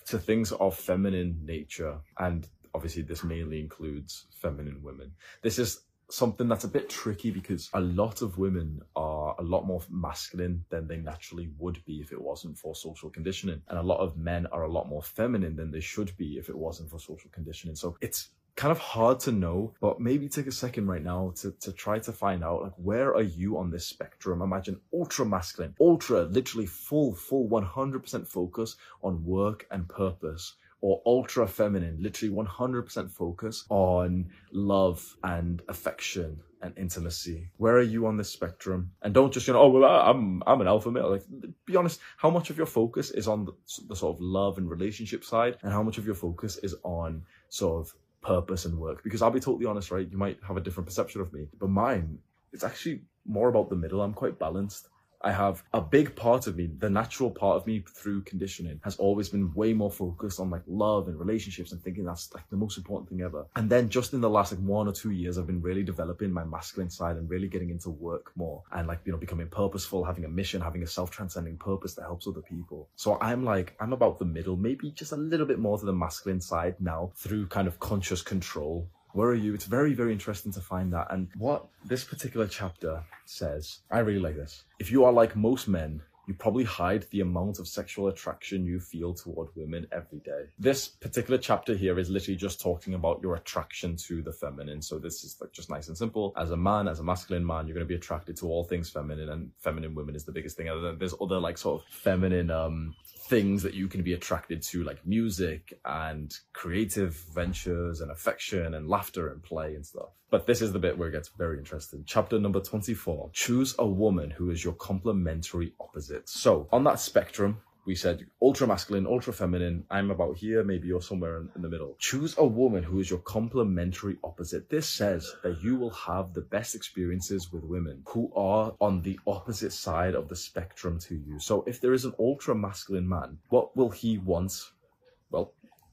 To things of feminine nature. And obviously this mainly includes feminine women. This is something that's a bit tricky because a lot of women are a lot more masculine than they naturally would be if it wasn't for social conditioning. And a lot of men are a lot more feminine than they should be if it wasn't for social conditioning. So it's kind of hard to know, but maybe take a second right now to, to try to find out like where are you on this spectrum? Imagine ultra masculine, ultra literally full, full 100% focus on work and purpose or ultra feminine, literally 100% focus on love and affection and intimacy. Where are you on this spectrum? And don't just, you know, oh, well, I'm, I'm an alpha male. Like, be honest, how much of your focus is on the, the sort of love and relationship side and how much of your focus is on sort of purpose and work? Because I'll be totally honest, right? You might have a different perception of me, but mine, it's actually more about the middle. I'm quite balanced. I have a big part of me, the natural part of me through conditioning has always been way more focused on like love and relationships and thinking that's like the most important thing ever. And then just in the last like one or two years, I've been really developing my masculine side and really getting into work more and like, you know, becoming purposeful, having a mission, having a self-transcending purpose that helps other people. So I'm like, I'm about the middle, maybe just a little bit more to the masculine side now through kind of conscious control where are you? It's very, very interesting to find that. And what this particular chapter says, I really like this. If you are like most men, you probably hide the amount of sexual attraction you feel toward women every day. This particular chapter here is literally just talking about your attraction to the feminine. So this is like just nice and simple. As a man, as a masculine man, you're going to be attracted to all things feminine and feminine women is the biggest thing. Than there's other like sort of feminine um things that you can be attracted to, like music and creative ventures and affection and laughter and play and stuff. But this is the bit where it gets very interesting. Chapter number 24. Choose a woman who is your complementary opposite. So on that spectrum, we said ultra masculine, ultra feminine. I'm about here. Maybe you're somewhere in, in, the middle. Choose a woman who is your complementary opposite. This says that you will have the best experiences with women who are on the opposite side of the spectrum to you. So if there is an ultra masculine man, what will he want?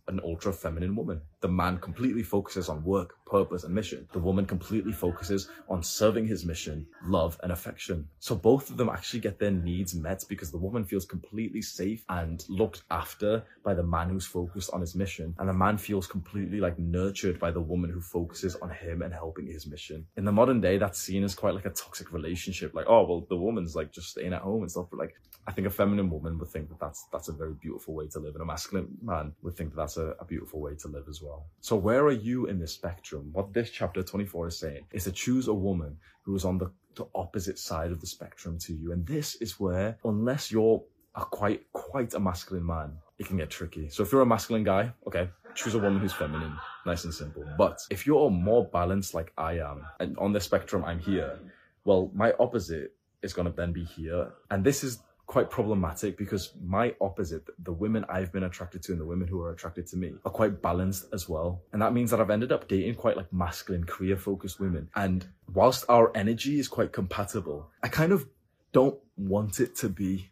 An ultra feminine woman. The man completely focuses on work, purpose, and mission. The woman completely focuses on serving his mission, love, and affection. So both of them actually get their needs met because the woman feels completely safe and looked after by the man who's focused on his mission. And the man feels completely like nurtured by the woman who focuses on him and helping his mission. In the modern day, that's seen as quite like a toxic relationship. Like, oh, well, the woman's like just staying at home and stuff. But like, I think a feminine woman would think that that's, that's a very beautiful way to live. And a masculine man would think that that's a, a beautiful way to live as well. So where are you in this spectrum? What this chapter 24 is saying is to choose a woman who is on the, the opposite side of the spectrum to you. And this is where, unless you're a quite, quite a masculine man, it can get tricky. So if you're a masculine guy, okay, choose a woman who's feminine, nice and simple. But if you're more balanced like I am, and on the spectrum I'm here, well, my opposite is going to then be here. And this is quite problematic because my opposite, the women I've been attracted to and the women who are attracted to me are quite balanced as well. And that means that I've ended up dating quite like masculine, career focused women. And whilst our energy is quite compatible, I kind of don't want it to be.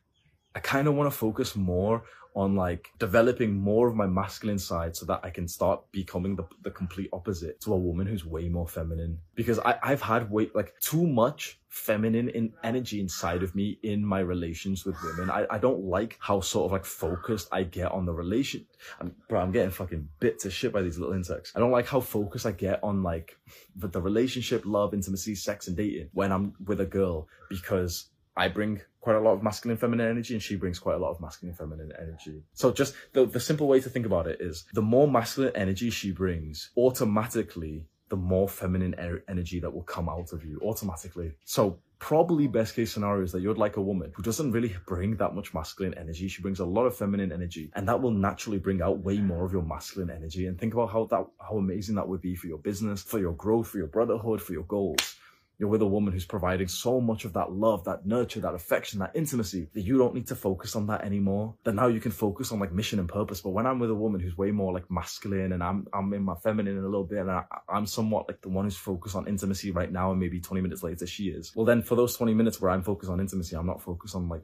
I kind of want to focus more on like developing more of my masculine side so that I can start becoming the, the complete opposite to a woman who's way more feminine. Because I, I've had way like too much feminine in energy inside of me in my relations with women. I, I don't like how sort of like focused I get on the relation. I'm, bro, I'm getting fucking bit to shit by these little insects. I don't like how focused I get on like the, the relationship, love, intimacy, sex and dating when I'm with a girl because I bring quite a lot of masculine feminine energy and she brings quite a lot of masculine feminine energy. So just the, the simple way to think about it is the more masculine energy she brings, automatically the more feminine er- energy that will come out of you automatically. So probably best case scenario is that you'd like a woman who doesn't really bring that much masculine energy. She brings a lot of feminine energy and that will naturally bring out way more of your masculine energy. And think about how that, how amazing that would be for your business, for your growth, for your brotherhood, for your goals. You're with a woman who's providing so much of that love, that nurture, that affection, that intimacy that you don't need to focus on that anymore. That now you can focus on like mission and purpose. But when I'm with a woman who's way more like masculine and I'm, I'm in my feminine in a little bit and I, I'm somewhat like the one who's focused on intimacy right now and maybe 20 minutes later she is. Well, then for those 20 minutes where I'm focused on intimacy, I'm not focused on like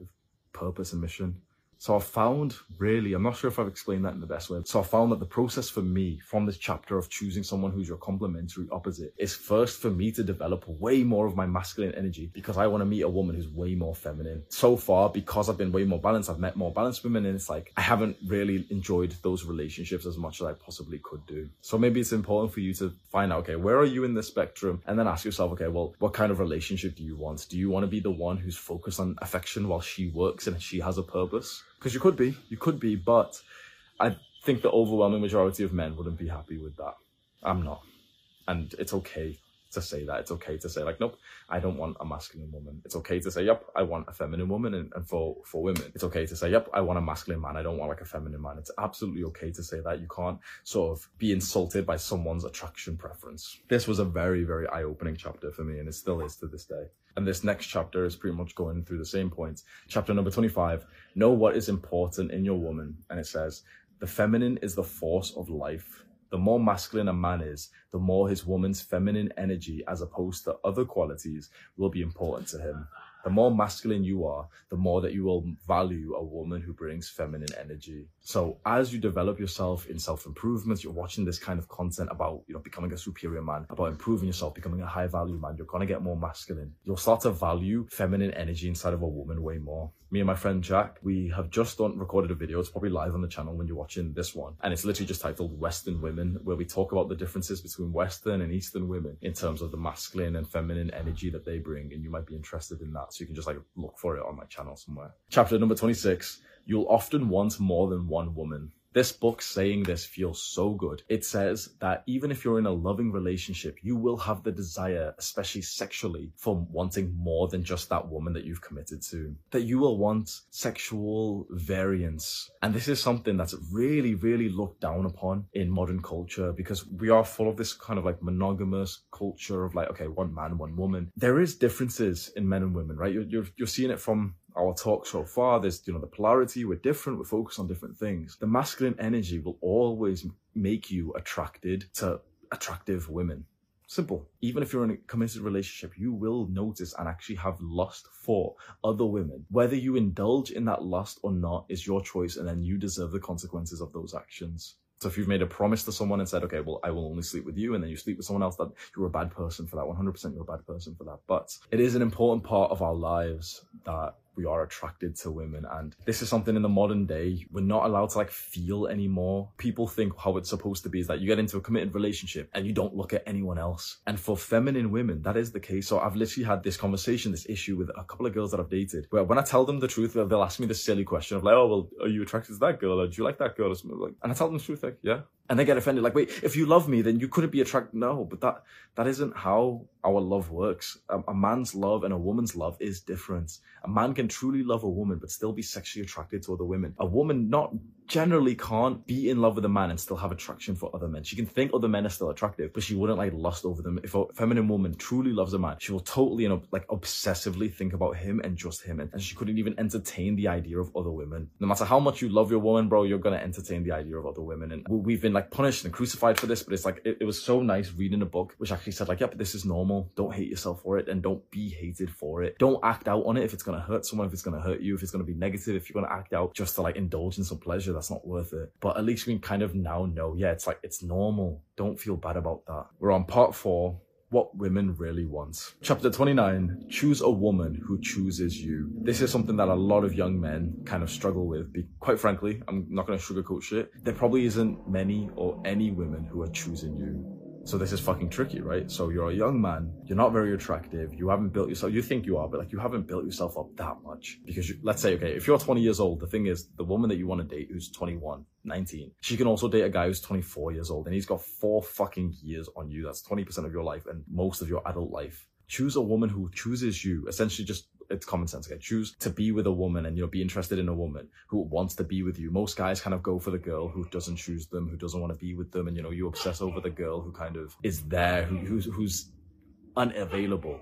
purpose and mission. So I found really, I'm not sure if I've explained that in the best way. So I found that the process for me from this chapter of choosing someone who's your complementary opposite is first for me to develop way more of my masculine energy because I want to meet a woman who's way more feminine. So far, because I've been way more balanced, I've met more balanced women and it's like, I haven't really enjoyed those relationships as much as I possibly could do. So maybe it's important for you to find out, okay, where are you in the spectrum? And then ask yourself, okay, well, what kind of relationship do you want? Do you want to be the one who's focused on affection while she works and she has a purpose? Because you could be, you could be, but I think the overwhelming majority of men wouldn't be happy with that. I'm not. And it's okay to say that. It's okay to say like, nope, I don't want a masculine woman. It's okay to say, yep, I want a feminine woman. And, and for, for women, it's okay to say, yep, I want a masculine man. I don't want like a feminine man. It's absolutely okay to say that. You can't sort of be insulted by someone's attraction preference. This was a very, very eye-opening chapter for me and it still is to this day. And this next chapter is pretty much going through the same points. Chapter number 25, know what is important in your woman. And it says, the feminine is the force of life the more masculine a man is, the more his woman's feminine energy, as opposed to other qualities, will be important to him. The more masculine you are, the more that you will value a woman who brings feminine energy. So as you develop yourself in self-improvement, you're watching this kind of content about, you know, becoming a superior man, about improving yourself, becoming a high value man, you're going to get more masculine. You'll start to value feminine energy inside of a woman way more. Me and my friend Jack, we have just done recorded a video. It's probably live on the channel when you're watching this one. And it's literally just titled Western Women, where we talk about the differences between Western and Eastern women in terms of the masculine and feminine energy that they bring. And you might be interested in that. So you can just like look for it on my channel somewhere. Chapter number 26. You'll often want more than one woman. This book saying this feels so good. It says that even if you're in a loving relationship, you will have the desire, especially sexually, for wanting more than just that woman that you've committed to. That you will want sexual variance. And this is something that's really, really looked down upon in modern culture because we are full of this kind of like monogamous culture of like, okay, one man, one woman. There is differences in men and women, right? You're, you're, you're seeing it from our talk so far, there's, you know, the polarity, we're different, we're focused on different things. The masculine energy will always make you attracted to attractive women. Simple. Even if you're in a committed relationship, you will notice and actually have lust for other women. Whether you indulge in that lust or not is your choice, and then you deserve the consequences of those actions. So if you've made a promise to someone and said, okay, well, I will only sleep with you, and then you sleep with someone else, that you're a bad person for that. 100% you're a bad person for that. But it is an important part of our lives that we are attracted to women. And this is something in the modern day, we're not allowed to like feel anymore. People think how it's supposed to be is that you get into a committed relationship and you don't look at anyone else. And for feminine women, that is the case. So I've literally had this conversation, this issue with a couple of girls that I've dated, where when I tell them the truth, they'll ask me this silly question of like, oh, well, are you attracted to that girl? Or do you like that girl? Or something like, and I tell them the truth, like, yeah. And they get offended, like, wait, if you love me, then you couldn't be attracted. No, but that, that isn't how our love works. A, a, man's love and a woman's love is different. A man can truly love a woman, but still be sexually attracted to other women. A woman not generally can't be in love with a man and still have attraction for other men. She can think other men are still attractive, but she wouldn't like lust over them. If a feminine woman truly loves a man, she will totally, know, like obsessively think about him and just him. And, and she couldn't even entertain the idea of other women. No matter how much you love your woman, bro, you're going to entertain the idea of other women. And we've been like punished and crucified for this, but it's like, it, it was so nice reading a book, which actually said like, yeah, this is normal. Don't hate yourself for it and don't be hated for it. Don't act out on it if it's going to hurt someone, if it's going to hurt you, if it's going to be negative, if you're going to act out just to like indulge in some pleasure, that's not worth it. But at least we can kind of now know, yeah, it's like, it's normal. Don't feel bad about that. We're on part four, what women really want. Chapter 29, choose a woman who chooses you. This is something that a lot of young men kind of struggle with. Be, quite frankly, I'm not going to sugarcoat shit. There probably isn't many or any women who are choosing you. So this is fucking tricky, right? So you're a young man, you're not very attractive, you haven't built yourself, you think you are, but like you haven't built yourself up that much. Because you, let's say, okay, if you're 20 years old, the thing is, the woman that you want to date who's 21, 19, she can also date a guy who's 24 years old and he's got four fucking years on you. That's 20% of your life and most of your adult life. Choose a woman who chooses you, essentially just it's common sense. Okay, choose to be with a woman and you know be interested in a woman who wants to be with you. Most guys kind of go for the girl who doesn't choose them, who doesn't want to be with them, and you know you obsess over the girl who kind of is there, who, who's who's unavailable,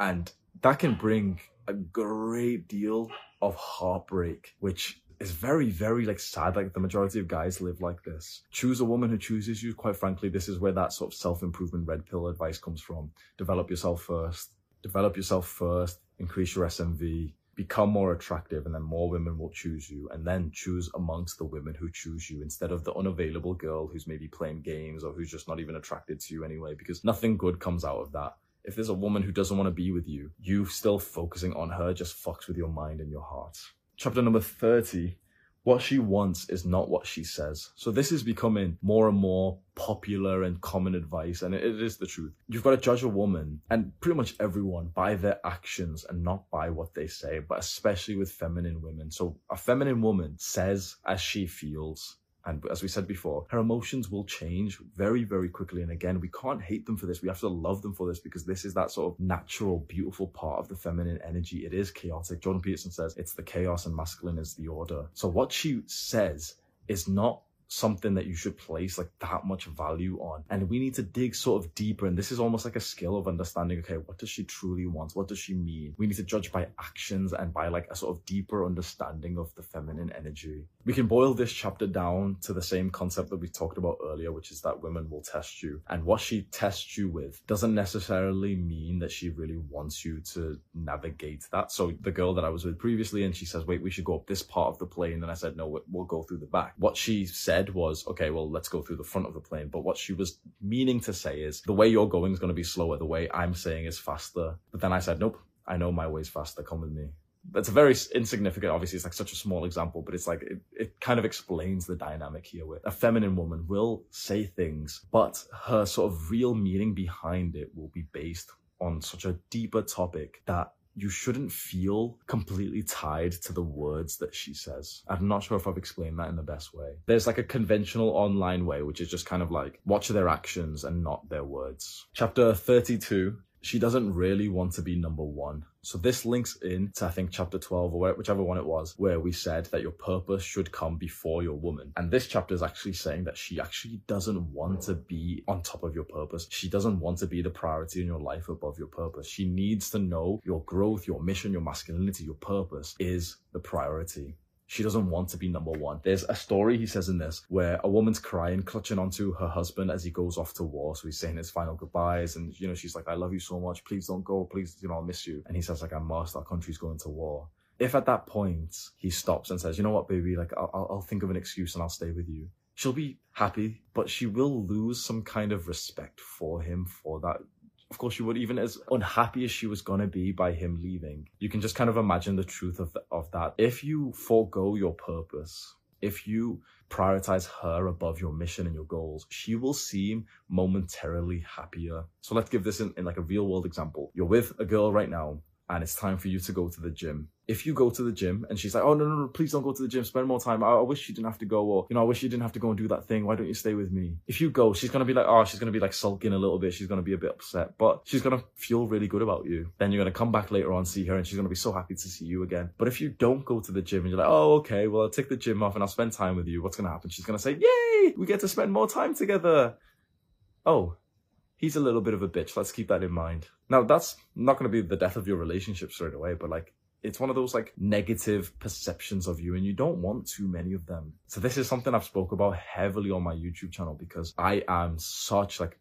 and that can bring a great deal of heartbreak, which is very, very like sad. Like the majority of guys live like this. Choose a woman who chooses you. Quite frankly, this is where that sort of self-improvement red pill advice comes from. Develop yourself first. Develop yourself first increase your SMV, become more attractive, and then more women will choose you. And then choose amongst the women who choose you instead of the unavailable girl who's maybe playing games or who's just not even attracted to you anyway, because nothing good comes out of that. If there's a woman who doesn't want to be with you, you still focusing on her just fucks with your mind and your heart. Chapter number 30 what she wants is not what she says. So this is becoming more and more popular and common advice, and it is the truth. You've got to judge a woman and pretty much everyone by their actions and not by what they say, but especially with feminine women. So a feminine woman says as she feels, And as we said before, her emotions will change very, very quickly. And again, we can't hate them for this. We have to love them for this because this is that sort of natural, beautiful part of the feminine energy. It is chaotic. Jordan Peterson says it's the chaos and masculine is the order. So what she says is not something that you should place like that much value on. And we need to dig sort of deeper. And this is almost like a skill of understanding, okay, what does she truly want? What does she mean? We need to judge by actions and by like a sort of deeper understanding of the feminine energy. We can boil this chapter down to the same concept that we talked about earlier, which is that women will test you. And what she tests you with doesn't necessarily mean that she really wants you to navigate that. So the girl that I was with previously, and she says, wait, we should go up this part of the plane. And I said, no, we'll go through the back. What she said was, okay, well, let's go through the front of the plane. But what she was meaning to say is the way you're going is going to be slower. The way I'm saying is faster. But then I said, nope, I know my way's faster. Come with me. That's a very insignificant, obviously, it's like such a small example, but it's like, it, it kind of explains the dynamic here where a feminine woman will say things, but her sort of real meaning behind it will be based on such a deeper topic that you shouldn't feel completely tied to the words that she says. I'm not sure if I've explained that in the best way. There's like a conventional online way, which is just kind of like watch their actions and not their words. Chapter 32 she doesn't really want to be number one. So this links in to, I think, chapter 12 or whichever one it was, where we said that your purpose should come before your woman. And this chapter is actually saying that she actually doesn't want to be on top of your purpose. She doesn't want to be the priority in your life above your purpose. She needs to know your growth, your mission, your masculinity, your purpose is the priority. She doesn't want to be number one. There's a story he says in this where a woman's crying, clutching onto her husband as he goes off to war. So he's saying his final goodbyes. And, you know, she's like, I love you so much. Please don't go. Please, you know, I'll miss you. And he says like, I must. Our country's going to war if at that point he stops and says, you know what, baby, like I'll, I'll think of an excuse and I'll stay with you. She'll be happy, but she will lose some kind of respect for him for that of course she would even as unhappy as she was going to be by him leaving. You can just kind of imagine the truth of, of that. If you forego your purpose if you prioritize her above your mission and your goals she will seem momentarily happier. So let's give this in, in like a real world example. You're with a girl right now and it's time for you to go to the gym if you go to the gym and she's like, oh, no, no, no, please don't go to the gym. Spend more time. I, I, wish you didn't have to go. Or, you know, I wish you didn't have to go and do that thing. Why don't you stay with me? If you go, she's going to be like, oh, she's going to be like sulking a little bit. She's going to be a bit upset, but she's going to feel really good about you. Then you're going to come back later on, see her, and she's going to be so happy to see you again. But if you don't go to the gym and you're like, oh, okay, well, I'll take the gym off and I'll spend time with you, what's going to happen? She's going to say, yay, we get to spend more time together. Oh, he's a little bit of a bitch. Let's keep that in mind. Now, that's not going to be the death of your relationship straight away, but like, it's one of those like negative perceptions of you and you don't want too many of them. So this is something I've spoke about heavily on my YouTube channel because I am such like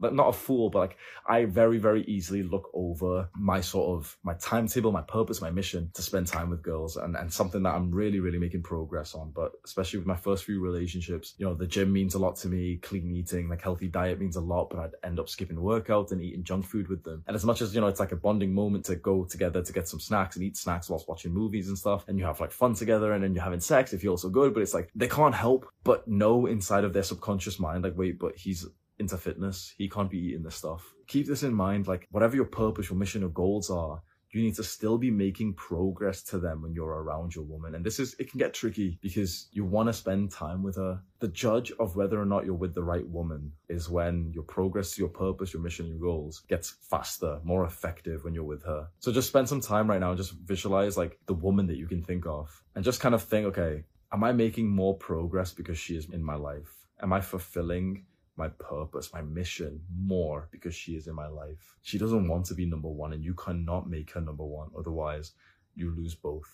not a fool, but like I very, very easily look over my sort of my timetable, my purpose, my mission to spend time with girls and, and something that I'm really, really making progress on. But especially with my first few relationships, you know, the gym means a lot to me, clean eating, like healthy diet means a lot, but I'd end up skipping workouts and eating junk food with them. And as much as, you know, it's like a bonding moment to go together to get some snacks and eat snacks whilst watching movies and stuff, and you have like fun together and then you're having sex, it feels so good, but it's like they can't help but know inside of their subconscious mind, like, wait, but he's into fitness. He can't be eating this stuff. Keep this in mind, like whatever your purpose, your mission, or goals are, you need to still be making progress to them when you're around your woman. And this is, it can get tricky because you want to spend time with her. The judge of whether or not you're with the right woman is when your progress to your purpose, your mission, your goals gets faster, more effective when you're with her. So just spend some time right now, and just visualize like the woman that you can think of and just kind of think, okay, am I making more progress because she is in my life? Am I fulfilling my purpose, my mission more because she is in my life. She doesn't want to be number one and you cannot make her number one. Otherwise, you lose both.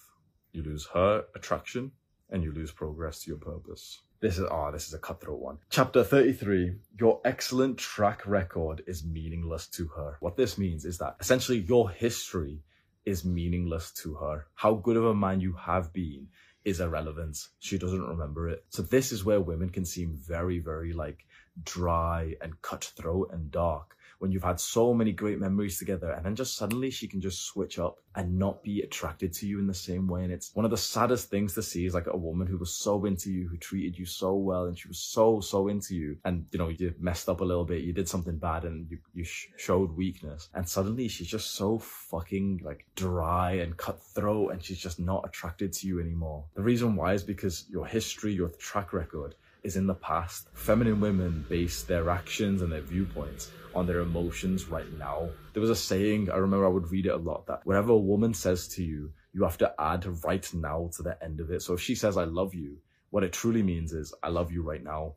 You lose her attraction and you lose progress to your purpose. This is, ah, oh, this is a cutthroat one. Chapter 33. Your excellent track record is meaningless to her. What this means is that essentially your history is meaningless to her. How good of a man you have been is irrelevant. She doesn't remember it. So this is where women can seem very, very like dry and cutthroat and dark when you've had so many great memories together and then just suddenly she can just switch up and not be attracted to you in the same way. And it's one of the saddest things to see is like a woman who was so into you who treated you so well and she was so so into you. And you know you messed up a little bit you did something bad and you, you sh- showed weakness. And suddenly she's just so fucking like dry and cutthroat and she's just not attracted to you anymore. The reason why is because your history your track record is in the past. Feminine women base their actions and their viewpoints on their emotions right now. There was a saying, I remember I would read it a lot, that whatever a woman says to you, you have to add right now to the end of it. So if she says, I love you, what it truly means is, I love you right now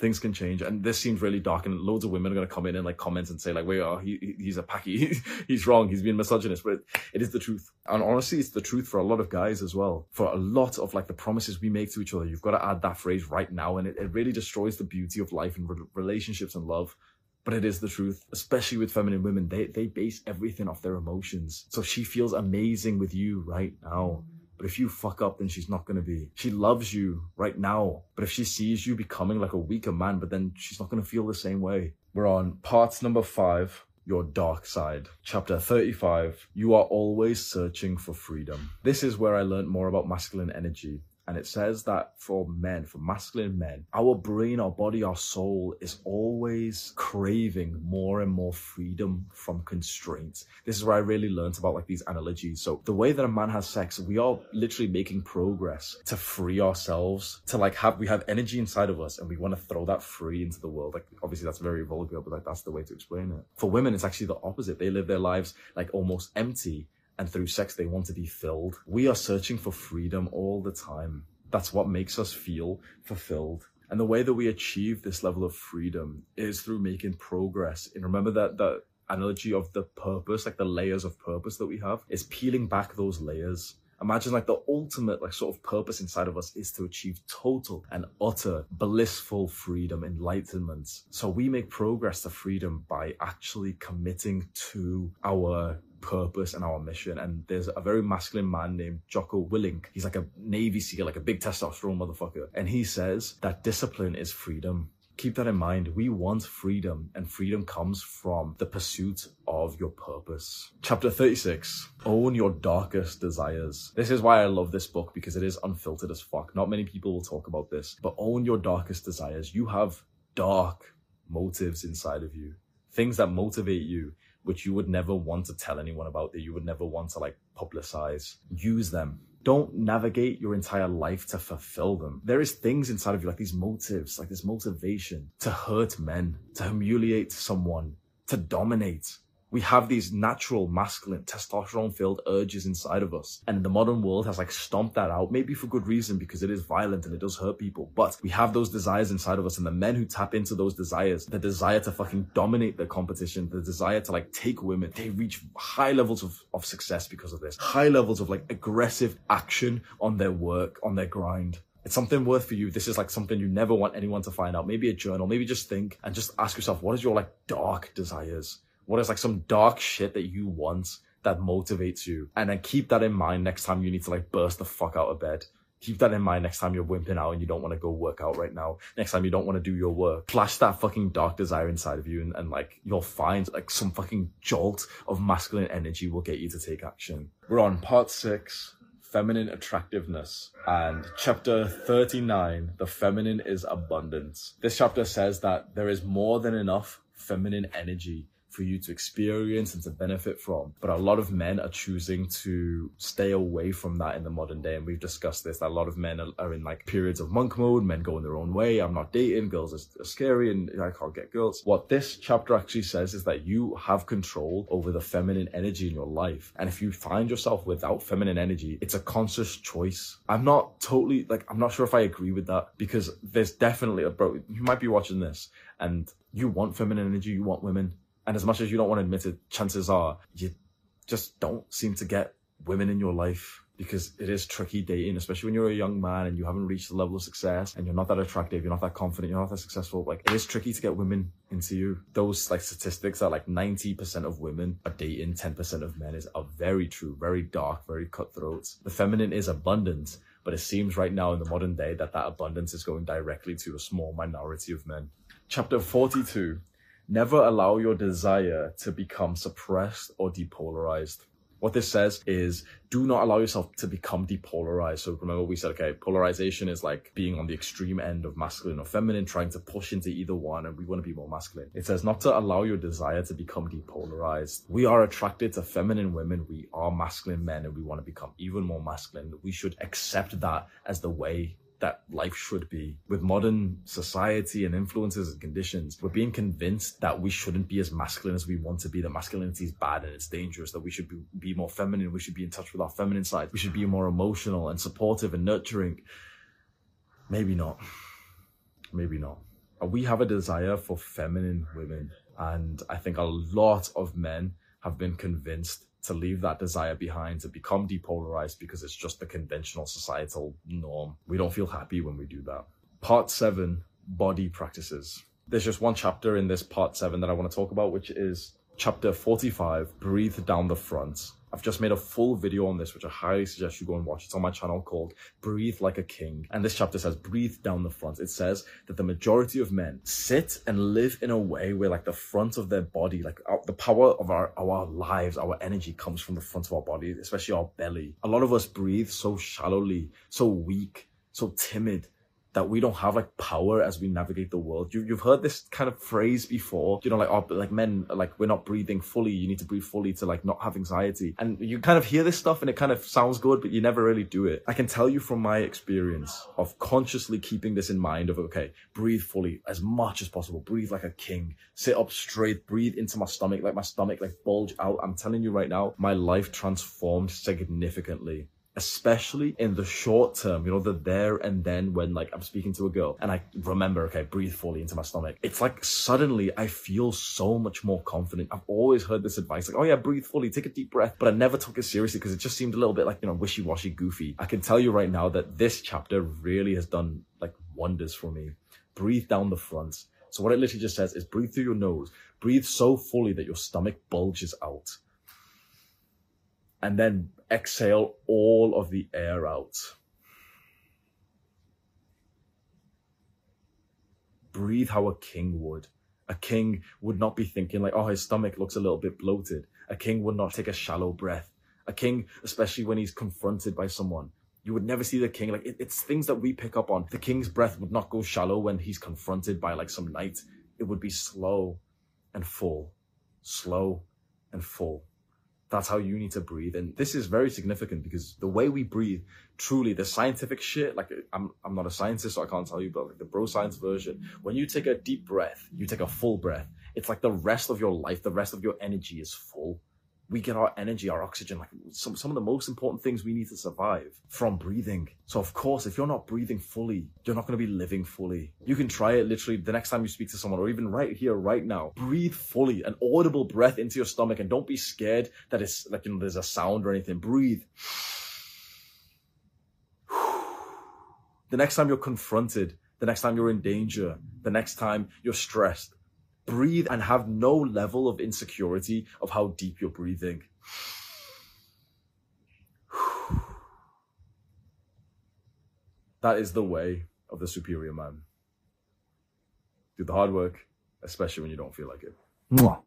things can change. And this seems really dark, and loads of women are going to come in and like comment and say like, "Wait, oh, he, he's a packy, he's wrong, he's being misogynist." But it is the truth, and honestly, it's the truth for a lot of guys as well. For a lot of like the promises we make to each other, you've got to add that phrase right now, and it, it really destroys the beauty of life and re- relationships and love. But it is the truth, especially with feminine women. They they base everything off their emotions. So she feels amazing with you right now. But if you fuck up, then she's not gonna be. She loves you right now. But if she sees you becoming like a weaker man, but then she's not gonna feel the same way. We're on parts number five. Your dark side. Chapter 35. You are always searching for freedom. This is where I learned more about masculine energy and it says that for men, for masculine men, our brain, our body, our soul is always craving more and more freedom from constraints. This is where I really learned about like these analogies. So the way that a man has sex, we are literally making progress to free ourselves, to like have, we have energy inside of us and we want to throw that free into the world. Like obviously that's very vulgar, but like that's the way to explain it. For women, it's actually the opposite. They live their lives like almost empty and through sex they want to be filled. We are searching for freedom all the time. That's what makes us feel fulfilled. And the way that we achieve this level of freedom is through making progress. And remember that that analogy of the purpose, like the layers of purpose that we have, is peeling back those layers. Imagine like the ultimate like sort of purpose inside of us is to achieve total and utter blissful freedom, enlightenment. So we make progress to freedom by actually committing to our purpose and our mission. And there's a very masculine man named Jocko Willink. He's like a Navy SEAL, like a big testosterone motherfucker. And he says that discipline is freedom. Keep that in mind. We want freedom, and freedom comes from the pursuit of your purpose. Chapter 36 Own Your Darkest Desires. This is why I love this book because it is unfiltered as fuck. Not many people will talk about this, but own your darkest desires. You have dark motives inside of you, things that motivate you which you would never want to tell anyone about, that you would never want to like publicize. Use them. Don't navigate your entire life to fulfill them. There is things inside of you, like these motives, like this motivation to hurt men, to humiliate someone, to dominate, we have these natural masculine testosterone filled urges inside of us. And the modern world has like stomped that out, maybe for good reason because it is violent and it does hurt people. But we have those desires inside of us and the men who tap into those desires, the desire to fucking dominate the competition, the desire to like take women, they reach high levels of, of success because of this. High levels of like aggressive action on their work, on their grind it's something worth for you. This is like something you never want anyone to find out. Maybe a journal, maybe just think and just ask yourself, what is your like dark desires? What is like some dark shit that you want that motivates you? And then keep that in mind next time you need to like burst the fuck out of bed. Keep that in mind next time you're wimping out and you don't want to go work out right now. Next time you don't want to do your work. Flash that fucking dark desire inside of you and, and like you'll find like some fucking jolt of masculine energy will get you to take action. We're on part six feminine attractiveness. And chapter 39, the feminine is abundance. This chapter says that there is more than enough feminine energy for you to experience and to benefit from. But a lot of men are choosing to stay away from that in the modern day. And we've discussed this, that a lot of men are, are in like periods of monk mode, men going their own way. I'm not dating, girls are, are scary and I can't get girls. What this chapter actually says is that you have control over the feminine energy in your life. And if you find yourself without feminine energy, it's a conscious choice. I'm not totally like, I'm not sure if I agree with that because there's definitely a bro, you might be watching this and you want feminine energy, you want women and as much as you don't want to admit it, chances are you just don't seem to get women in your life because it is tricky dating, especially when you're a young man and you haven't reached the level of success and you're not that attractive, you're not that confident, you're not that successful. Like it is tricky to get women into you. Those like statistics are like 90% of women are dating 10% of men is are very true, very dark, very cutthroat. The feminine is abundant, but it seems right now in the modern day that that abundance is going directly to a small minority of men. Chapter 42 Never allow your desire to become suppressed or depolarized. What this says is do not allow yourself to become depolarized. So remember we said, okay, polarization is like being on the extreme end of masculine or feminine, trying to push into either one. And we want to be more masculine. It says not to allow your desire to become depolarized. We are attracted to feminine women. We are masculine men and we want to become even more masculine. We should accept that as the way that life should be. With modern society and influences and conditions, we're being convinced that we shouldn't be as masculine as we want to be, that masculinity is bad and it's dangerous, that we should be, be more feminine, we should be in touch with our feminine side, we should be more emotional and supportive and nurturing. Maybe not. Maybe not. We have a desire for feminine women. And I think a lot of men have been convinced to leave that desire behind, to become depolarized because it's just the conventional societal norm. We don't feel happy when we do that. Part seven, body practices. There's just one chapter in this part seven that I want to talk about, which is chapter 45, breathe down the front. I've just made a full video on this, which I highly suggest you go and watch. It's on my channel called Breathe Like a King. And this chapter says, breathe down the front. It says that the majority of men sit and live in a way where like the front of their body, like our, the power of our, our lives, our energy comes from the front of our body, especially our belly. A lot of us breathe so shallowly, so weak, so timid that we don't have like power as we navigate the world. You, you've heard this kind of phrase before, you know, like, oh, like men, like we're not breathing fully. You need to breathe fully to like not have anxiety. And you kind of hear this stuff and it kind of sounds good, but you never really do it. I can tell you from my experience of consciously keeping this in mind of, okay, breathe fully as much as possible. Breathe like a king. Sit up straight. Breathe into my stomach, like my stomach, like bulge out. I'm telling you right now, my life transformed significantly especially in the short term, you know, the there and then when like I'm speaking to a girl and I remember, okay, breathe fully into my stomach. It's like suddenly I feel so much more confident. I've always heard this advice, like, oh yeah, breathe fully, take a deep breath, but I never took it seriously because it just seemed a little bit like, you know, wishy-washy, goofy. I can tell you right now that this chapter really has done like wonders for me. Breathe down the front. So what it literally just says is breathe through your nose, breathe so fully that your stomach bulges out and then exhale all of the air out. Breathe how a king would. A king would not be thinking like, oh, his stomach looks a little bit bloated. A king would not take a shallow breath. A king, especially when he's confronted by someone, you would never see the king. Like, it, it's things that we pick up on. The king's breath would not go shallow when he's confronted by like some knight. It would be slow and full, slow and full. That's how you need to breathe. And this is very significant because the way we breathe, truly the scientific shit, like I'm, I'm not a scientist, so I can't tell you, but like the bro science version, when you take a deep breath, you take a full breath. It's like the rest of your life, the rest of your energy is full we get our energy, our oxygen, like some, some of the most important things we need to survive from breathing. So of course, if you're not breathing fully, you're not going to be living fully. You can try it literally the next time you speak to someone or even right here, right now. Breathe fully, an audible breath into your stomach and don't be scared that it's like, you know, there's a sound or anything. Breathe. The next time you're confronted, the next time you're in danger, the next time you're stressed, breathe and have no level of insecurity of how deep you're breathing. That is the way of the superior man. Do the hard work, especially when you don't feel like it. Mwah.